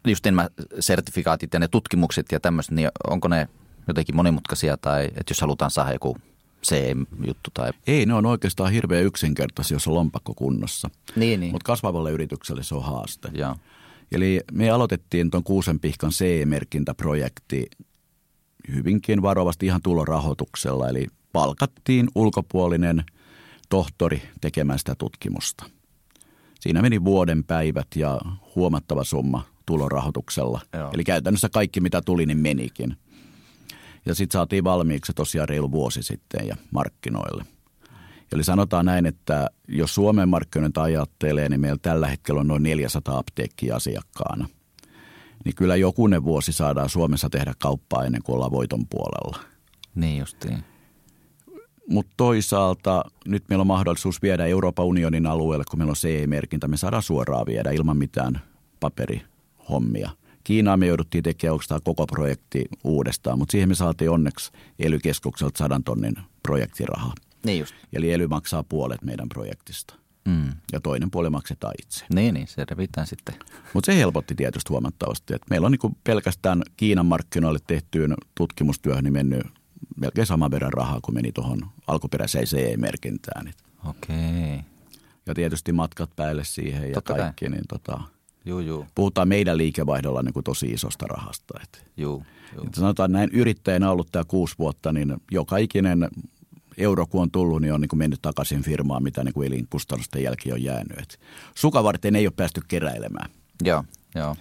just nämä sertifikaatit ja ne tutkimukset ja tämmöiset, niin onko ne jotenkin monimutkaisia tai että jos halutaan saada joku CE-juttu? Tai... Ei, ne on oikeastaan hirveän yksinkertaisia, jos on lompakko kunnossa. Niin, niin. Mutta kasvavalle yritykselle se on haaste. Ja. Eli me aloitettiin tuon Kuusenpihkan CE-merkintäprojekti hyvinkin varovasti ihan tulorahoituksella. Eli palkattiin ulkopuolinen tohtori tekemään sitä tutkimusta. Siinä meni vuoden päivät ja huomattava summa tulorahoituksella. Joo. Eli käytännössä kaikki mitä tuli, niin menikin. Ja sitten saatiin valmiiksi tosiaan reilu vuosi sitten ja markkinoille. Eli sanotaan näin, että jos Suomen markkinoita ajattelee, niin meillä tällä hetkellä on noin 400 apteekkia asiakkaana. Niin kyllä jokunen vuosi saadaan Suomessa tehdä kauppaa ennen kuin ollaan voiton puolella. Niin justiin. Mutta toisaalta nyt meillä on mahdollisuus viedä Euroopan unionin alueelle, kun meillä on CE-merkintä. Me saadaan suoraan viedä ilman mitään paperihommia. Kiinaan me jouduttiin tekemään oikeastaan koko projekti uudestaan, mutta siihen me saatiin onneksi ely sadan tonnin projektirahaa. Niin just. Eli ely maksaa puolet meidän projektista. Mm. Ja toinen puoli maksetaan itse. Niin, niin se revitään sitten. Mutta se helpotti tietysti huomattavasti. Että meillä on niin pelkästään Kiinan markkinoille tehtyyn tutkimustyöhön niin mennyt melkein saman verran rahaa kuin meni tuohon alkuperäiseen CE-merkintään. Okei. Ja tietysti matkat päälle siihen ja Totta kaikki, kai. niin tota, Juu, juu. Puhutaan meidän liikevaihdolla niin kuin tosi isosta rahasta. Että, juu, juu. Että sanotaan näin, yrittäjänä ollut tämä kuusi vuotta, niin joka ikinen euro kun on tullut, niin on niin kuin mennyt takaisin firmaan, mitä niin kuin elinkustannusten jälkeen on jäänyt. Et sukavarten ei ole päästy keräilemään. Joo, joo.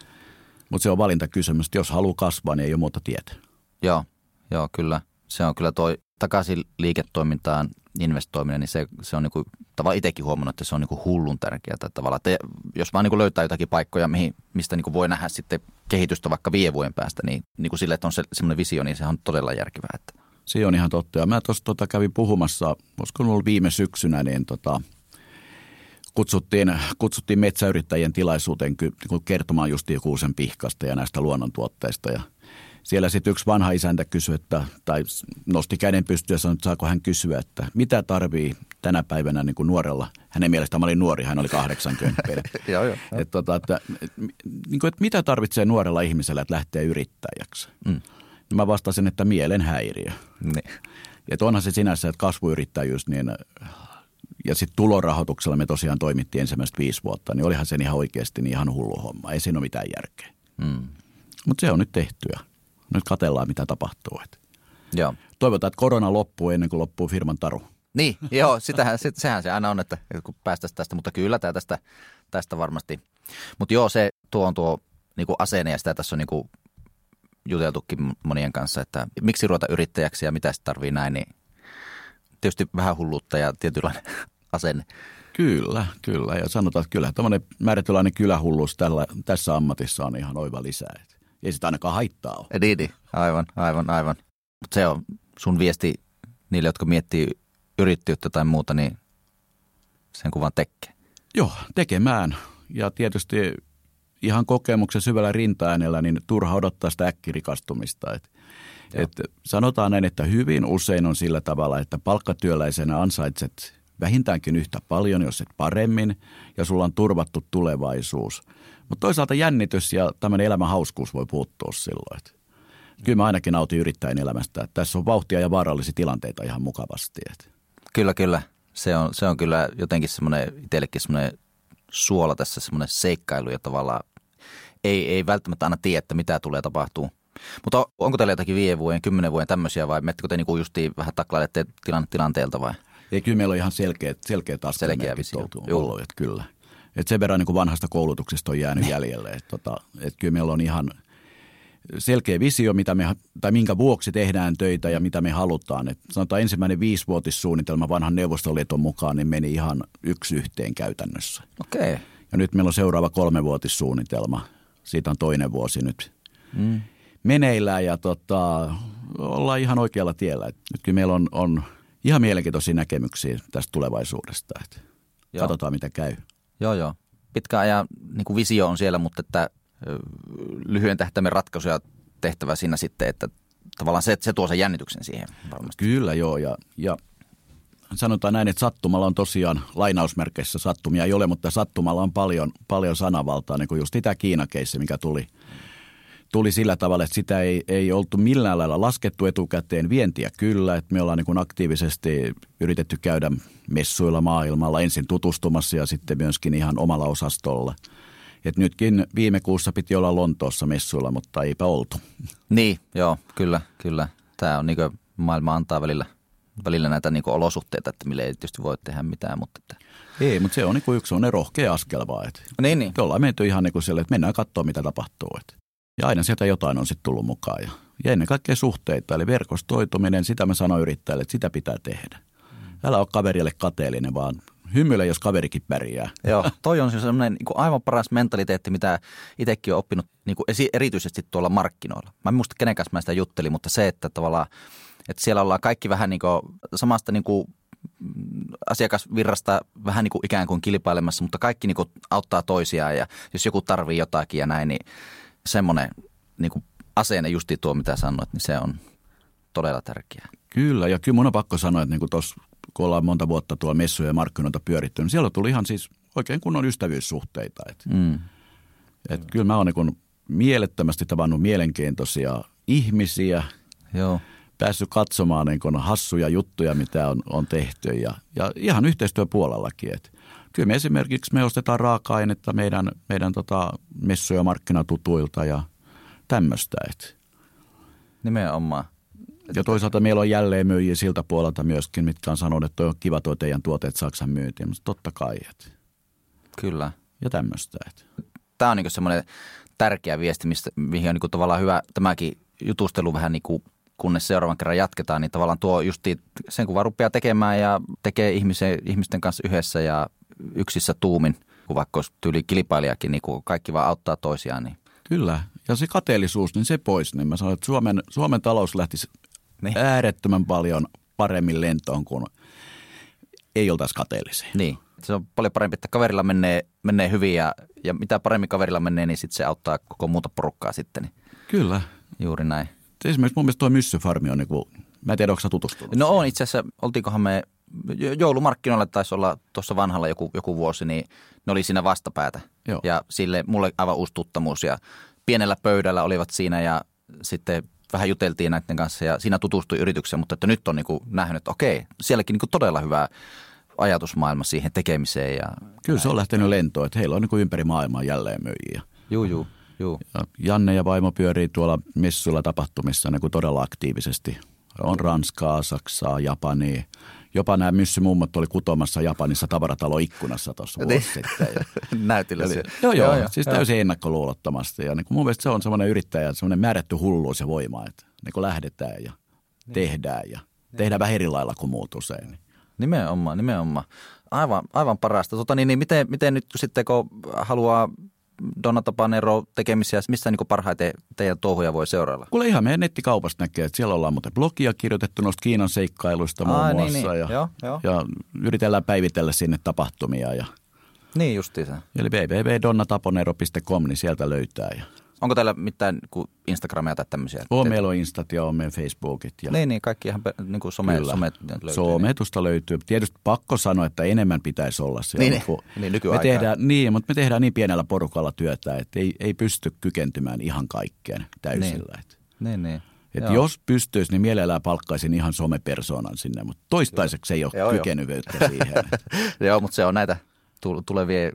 Mutta se on valintakysymys, jos haluaa kasvaa, niin ei ole muuta tietä. Joo, joo, kyllä. Se on kyllä toi takaisin liiketoimintaan investoiminen, niin se, se on niin kuin, tavallaan itsekin huomannut, että se on niin kuin hullun tärkeää. Tavallaan, että jos vaan niin kuin löytää jotakin paikkoja, mihin, mistä niin kuin voi nähdä sitten kehitystä vaikka viiden vuoden päästä, niin, niin kuin sille, että on se, semmoinen visio, niin se on todella järkevää. Että. Se on ihan totta. Ja mä tuossa tota, kävin puhumassa, olisiko ollut viime syksynä, niin tota, kutsuttiin, kutsuttiin metsäyrittäjien tilaisuuteen kertomaan just kuusen pihkasta ja näistä luonnontuotteista. Ja siellä sitten yksi vanha isäntä kysyi, että, tai nosti käden pystyyn ja sanoi, että saako hän kysyä, että mitä tarvii tänä päivänä niin kuin nuorella. Hänen mielestään mä olin nuori, hän oli 80. <laughs> joo, joo, että, tota, että, niin kuin, että mitä tarvitsee nuorella ihmisellä, että lähtee yrittäjäksi? Mm. Mä vastasin, että mielenhäiriö. Niin. Että onhan se sinänsä, että kasvuyrittäjyys, niin ja sitten tulorahoituksella me tosiaan toimittiin ensimmäistä viisi vuotta, niin olihan se ihan oikeasti niin ihan hullu homma. Ei siinä ole mitään järkeä. Mm. Mutta se on nyt tehtyä. Nyt katellaan, mitä tapahtuu. Joo. Toivotaan, että korona loppuu ennen kuin loppuu firman taru. Niin, joo, sitähän, sit, sehän se aina on, että kun päästäisiin tästä, mutta kyllä tämä tästä, tästä varmasti. Mutta joo, se tuo on tuo niin kuin asenne ja sitä tässä on niin kuin juteltukin monien kanssa, että miksi ruveta yrittäjäksi ja mitä sitten tarvii näin, niin tietysti vähän hulluutta ja tietynlainen <laughs> asenne. Kyllä, kyllä. Ja sanotaan, että kyllä tämmöinen määrätylainen kylähulluus tällä, tässä ammatissa on ihan oiva lisää. Ei sitä ainakaan haittaa ole. Niin, niin. aivan, aivan, aivan. Mutta se on sun viesti niille, jotka miettii yrittäjyyttä tai muuta, niin sen kuvan tekee. Joo, tekemään. Ja tietysti ihan kokemuksen syvällä rintaäänellä, niin turha odottaa sitä äkkirikastumista. Et, et sanotaan näin, että hyvin usein on sillä tavalla, että palkkatyöläisenä ansaitset vähintäänkin yhtä paljon, jos et paremmin, ja sulla on turvattu tulevaisuus. Mutta toisaalta jännitys ja tämmöinen elämän hauskuus voi puuttua silloin. Et kyllä mä ainakin nautin yrittäjän elämästä. Että tässä on vauhtia ja vaarallisia tilanteita ihan mukavasti. Et. Kyllä, kyllä. Se on, se on kyllä jotenkin semmoinen itsellekin semmoinen suola tässä semmoinen seikkailu ja tavallaan ei, ei välttämättä aina tiedä, että mitä tulee tapahtuu. Mutta onko teillä jotakin viiden vuoden, kymmenen vuoden tämmöisiä vai mettekö te niinku justiin vähän taklailette tilan, tilanteelta vai? Ei, kyllä meillä on ihan selkeät, selkeät askelmerkit ollut, että kyllä. Et sen verran niin kuin vanhasta koulutuksesta on jäänyt <laughs> jäljelle. Että tota, et kyllä meillä on ihan, selkeä visio, mitä me, tai minkä vuoksi tehdään töitä ja mitä me halutaan. Et sanotaan ensimmäinen viisivuotissuunnitelma vanhan Neuvostoliiton mukaan niin meni ihan yksi yhteen käytännössä. Okei. Okay. Ja nyt meillä on seuraava kolmevuotissuunnitelma. Siitä on toinen vuosi nyt mm. meneillään ja tota, ollaan ihan oikealla tiellä. Et nytkin meillä on, on ihan mielenkiintoisia näkemyksiä tästä tulevaisuudesta. Et katsotaan, mitä käy. Joo, joo. Pitkä ajan niin kuin visio on siellä, mutta että lyhyen tähtäimen ratkaisuja tehtävä siinä sitten, että tavallaan se, se tuo sen jännityksen siihen varmasti. Kyllä joo ja, ja sanotaan näin, että sattumalla on tosiaan lainausmerkeissä sattumia ei ole, mutta sattumalla on paljon, paljon sanavaltaa, niin kuin just Itä-Kiina-keissi, mikä tuli, tuli sillä tavalla, että sitä ei, ei oltu millään lailla laskettu etukäteen. Vientiä kyllä, että me ollaan niin kuin aktiivisesti yritetty käydä messuilla maailmalla ensin tutustumassa ja sitten myöskin ihan omalla osastolla – et nytkin viime kuussa piti olla Lontoossa messuilla, mutta eipä oltu. Niin, joo, kyllä, kyllä. Tämä on niin maailma antaa välillä, välillä näitä niin olosuhteita, että mille ei tietysti voi tehdä mitään. Mutta että. Ei, mutta se on niin yksi on rohkea askel vaan. Että niin, niin. Me ollaan menty ihan niin kuin sille, että mennään katsoa, mitä tapahtuu. Että. Ja aina sieltä jotain on sitten tullut mukaan. Ja, ja ennen kaikkea suhteita, eli verkostoituminen, sitä mä sanoin yrittäjälle, että sitä pitää tehdä. Älä ole kaverille kateellinen, vaan hymyile, jos kaverikin pärjää. Joo, toi on sellainen niin kuin aivan paras mentaliteetti, mitä itsekin olen oppinut niin kuin erityisesti tuolla markkinoilla. Mä en muista kenen kanssa mä sitä juttelin, mutta se, että tavallaan, että siellä ollaan kaikki vähän niin kuin samasta niin kuin asiakasvirrasta vähän niin kuin ikään kuin kilpailemassa, mutta kaikki niin kuin auttaa toisiaan ja jos joku tarvii jotakin ja näin, niin semmoinen niin kuin asenne justi tuo, mitä sanoit, niin se on todella tärkeää. Kyllä, ja kyllä mun on pakko sanoa, että niin kuin tuossa kun ollaan monta vuotta tuolla messuja ja markkinoita pyöritty, niin siellä tuli ihan siis oikein kunnon ystävyyssuhteita. Et, mm. et kyllä mä oon niin mielettömästi tavannut mielenkiintoisia ihmisiä. Joo. Päässyt katsomaan niin hassuja juttuja, mitä on, on tehty ja, ja ihan yhteistyöpuolellakin. Et kyllä me esimerkiksi me ostetaan raaka-ainetta meidän, meidän tota messuja markkinatutuilta ja tämmöistä. Nimenomaan. Ja toisaalta meillä on jälleen myyjiä siltä puolelta myöskin, mitkä on sanonut, että on kiva tuo teidän tuotteet Saksan myyntiin. Mutta totta kai. Et. Kyllä. Ja tämmöistä. Et. Tämä on niin semmoinen tärkeä viesti, mistä, mihin on niin tavallaan hyvä tämäkin jutustelu vähän niin kuin kunnes seuraavan kerran jatketaan, niin tavallaan tuo justi sen kun vaan rupeaa tekemään ja tekee ihmisen, ihmisten kanssa yhdessä ja yksissä tuumin, kun vaikka olisi tyyli kilpailijakin, niin kun kaikki vaan auttaa toisiaan. Niin. Kyllä, ja se kateellisuus, niin se pois. Niin mä sanoin, että Suomen, Suomen talous lähtisi niin. äärettömän paljon paremmin lentoon kuin ei oltaisi kateellisia. Niin. Se on paljon parempi, että kaverilla menee, menee hyvin ja, ja mitä paremmin kaverilla menee, niin sitten se auttaa koko muuta porukkaa sitten. Niin Kyllä. Juuri näin. Esimerkiksi mun mielestä tuo Myssyfarmi on niin kuin, mä en tiedä, onko sä tutustunut? No on itse asiassa, oltiinkohan me joulumarkkinoilla taisi olla tuossa vanhalla joku, joku vuosi, niin ne oli siinä vastapäätä. Joo. Ja sille mulle aivan uusi tuttamus ja pienellä pöydällä olivat siinä ja sitten vähän juteltiin näiden kanssa ja siinä tutustui yritykseen, mutta että nyt on niin kuin nähnyt, että okei, sielläkin niin kuin todella hyvä ajatusmaailma siihen tekemiseen. Ja Kyllä se on lähtenyt lentoon, että heillä on niin kuin ympäri maailmaa jälleen myyjiä. Juu, juu, juu. Ja Janne ja vaimo pyörii tuolla messuilla tapahtumissa niin kuin todella aktiivisesti. On Ranskaa, Saksaa, Japania – Jopa nämä myssymummot oli kutomassa Japanissa tavaratalo ikkunassa tuossa niin. vuosi sitten. <laughs> Näytillä Eli, joo, joo, joo, siis täysin joo. ennakkoluulottomasti. Ja niin kuin mun mielestä se on semmoinen yrittäjä, semmoinen määrätty hulluus ja voima, että niin kuin lähdetään ja niin. tehdään ja niin. tehdään vähän eri lailla kuin muut usein. Niin. Nimenomaan, nimenomaan. Aivan, aivan parasta. Tota, niin, niin miten, miten nyt sitten, kun haluaa Donata Panero tekemisiä, missä niin parhaiten teidän touhuja voi seurailla? Kuule ihan meidän nettikaupasta näkee, että siellä ollaan muuten blogia kirjoitettu noista Kiinan seikkailuista muun Aa, muassa. Niin, niin. Ja, joo, joo. ja yritellään päivitellä sinne tapahtumia. Ja, niin justiinsa. Eli www.donnataponero.com, niin sieltä löytää. Ja Onko täällä mitään niin Instagramia tai tämmöisiä? On, meillä on Instat ja on meidän Facebookit. Ja... Niin, niin, kaikki ihan niin kuin some, Kyllä. somet löytyy. Sometusta niin. löytyy. Tietysti pakko sanoa, että enemmän pitäisi olla siellä. Niin, <laughs> niin, niin me tehdään, niin, mutta me tehdään niin pienellä porukalla työtä, että ei, ei pysty kykentymään ihan kaikkeen täysillä. Niin, niin. niin. Et jos pystyisi, niin mielellään palkkaisin ihan somepersoonan sinne, mutta toistaiseksi ei ole joo, kykenyvyyttä jo. siihen. <laughs> joo, mutta se on näitä tulevien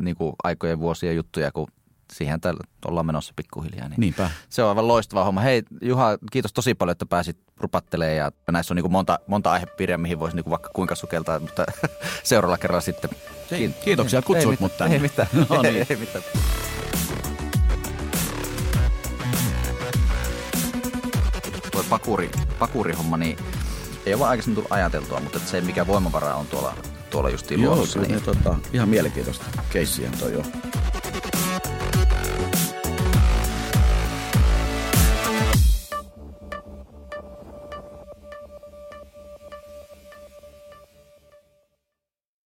niin kuin aikojen vuosien juttuja, kun siihen täällä ollaan menossa pikkuhiljaa. Niin Niinpä. Se on aivan loistava homma. Hei Juha, kiitos tosi paljon, että pääsit rupattelemaan ja näissä on niin kuin monta, monta aihepiiriä, mihin voisi niin kuin vaikka kuinka sukeltaa, mutta <laughs> seuraavalla kerralla sitten. Kiit- Kiitoksia, kutsuit ei, mut tänne. Ei mitään. <laughs> No niin. ei, ei mitään. Tuo pakuri, pakurihomma, niin ei ole aikaisemmin tullut ajateltua, mutta se mikä voimavara on tuolla, tuolla justiin Joo, luodossa. niin... niin... tota, ihan mielenkiintoista keissiä toi jo.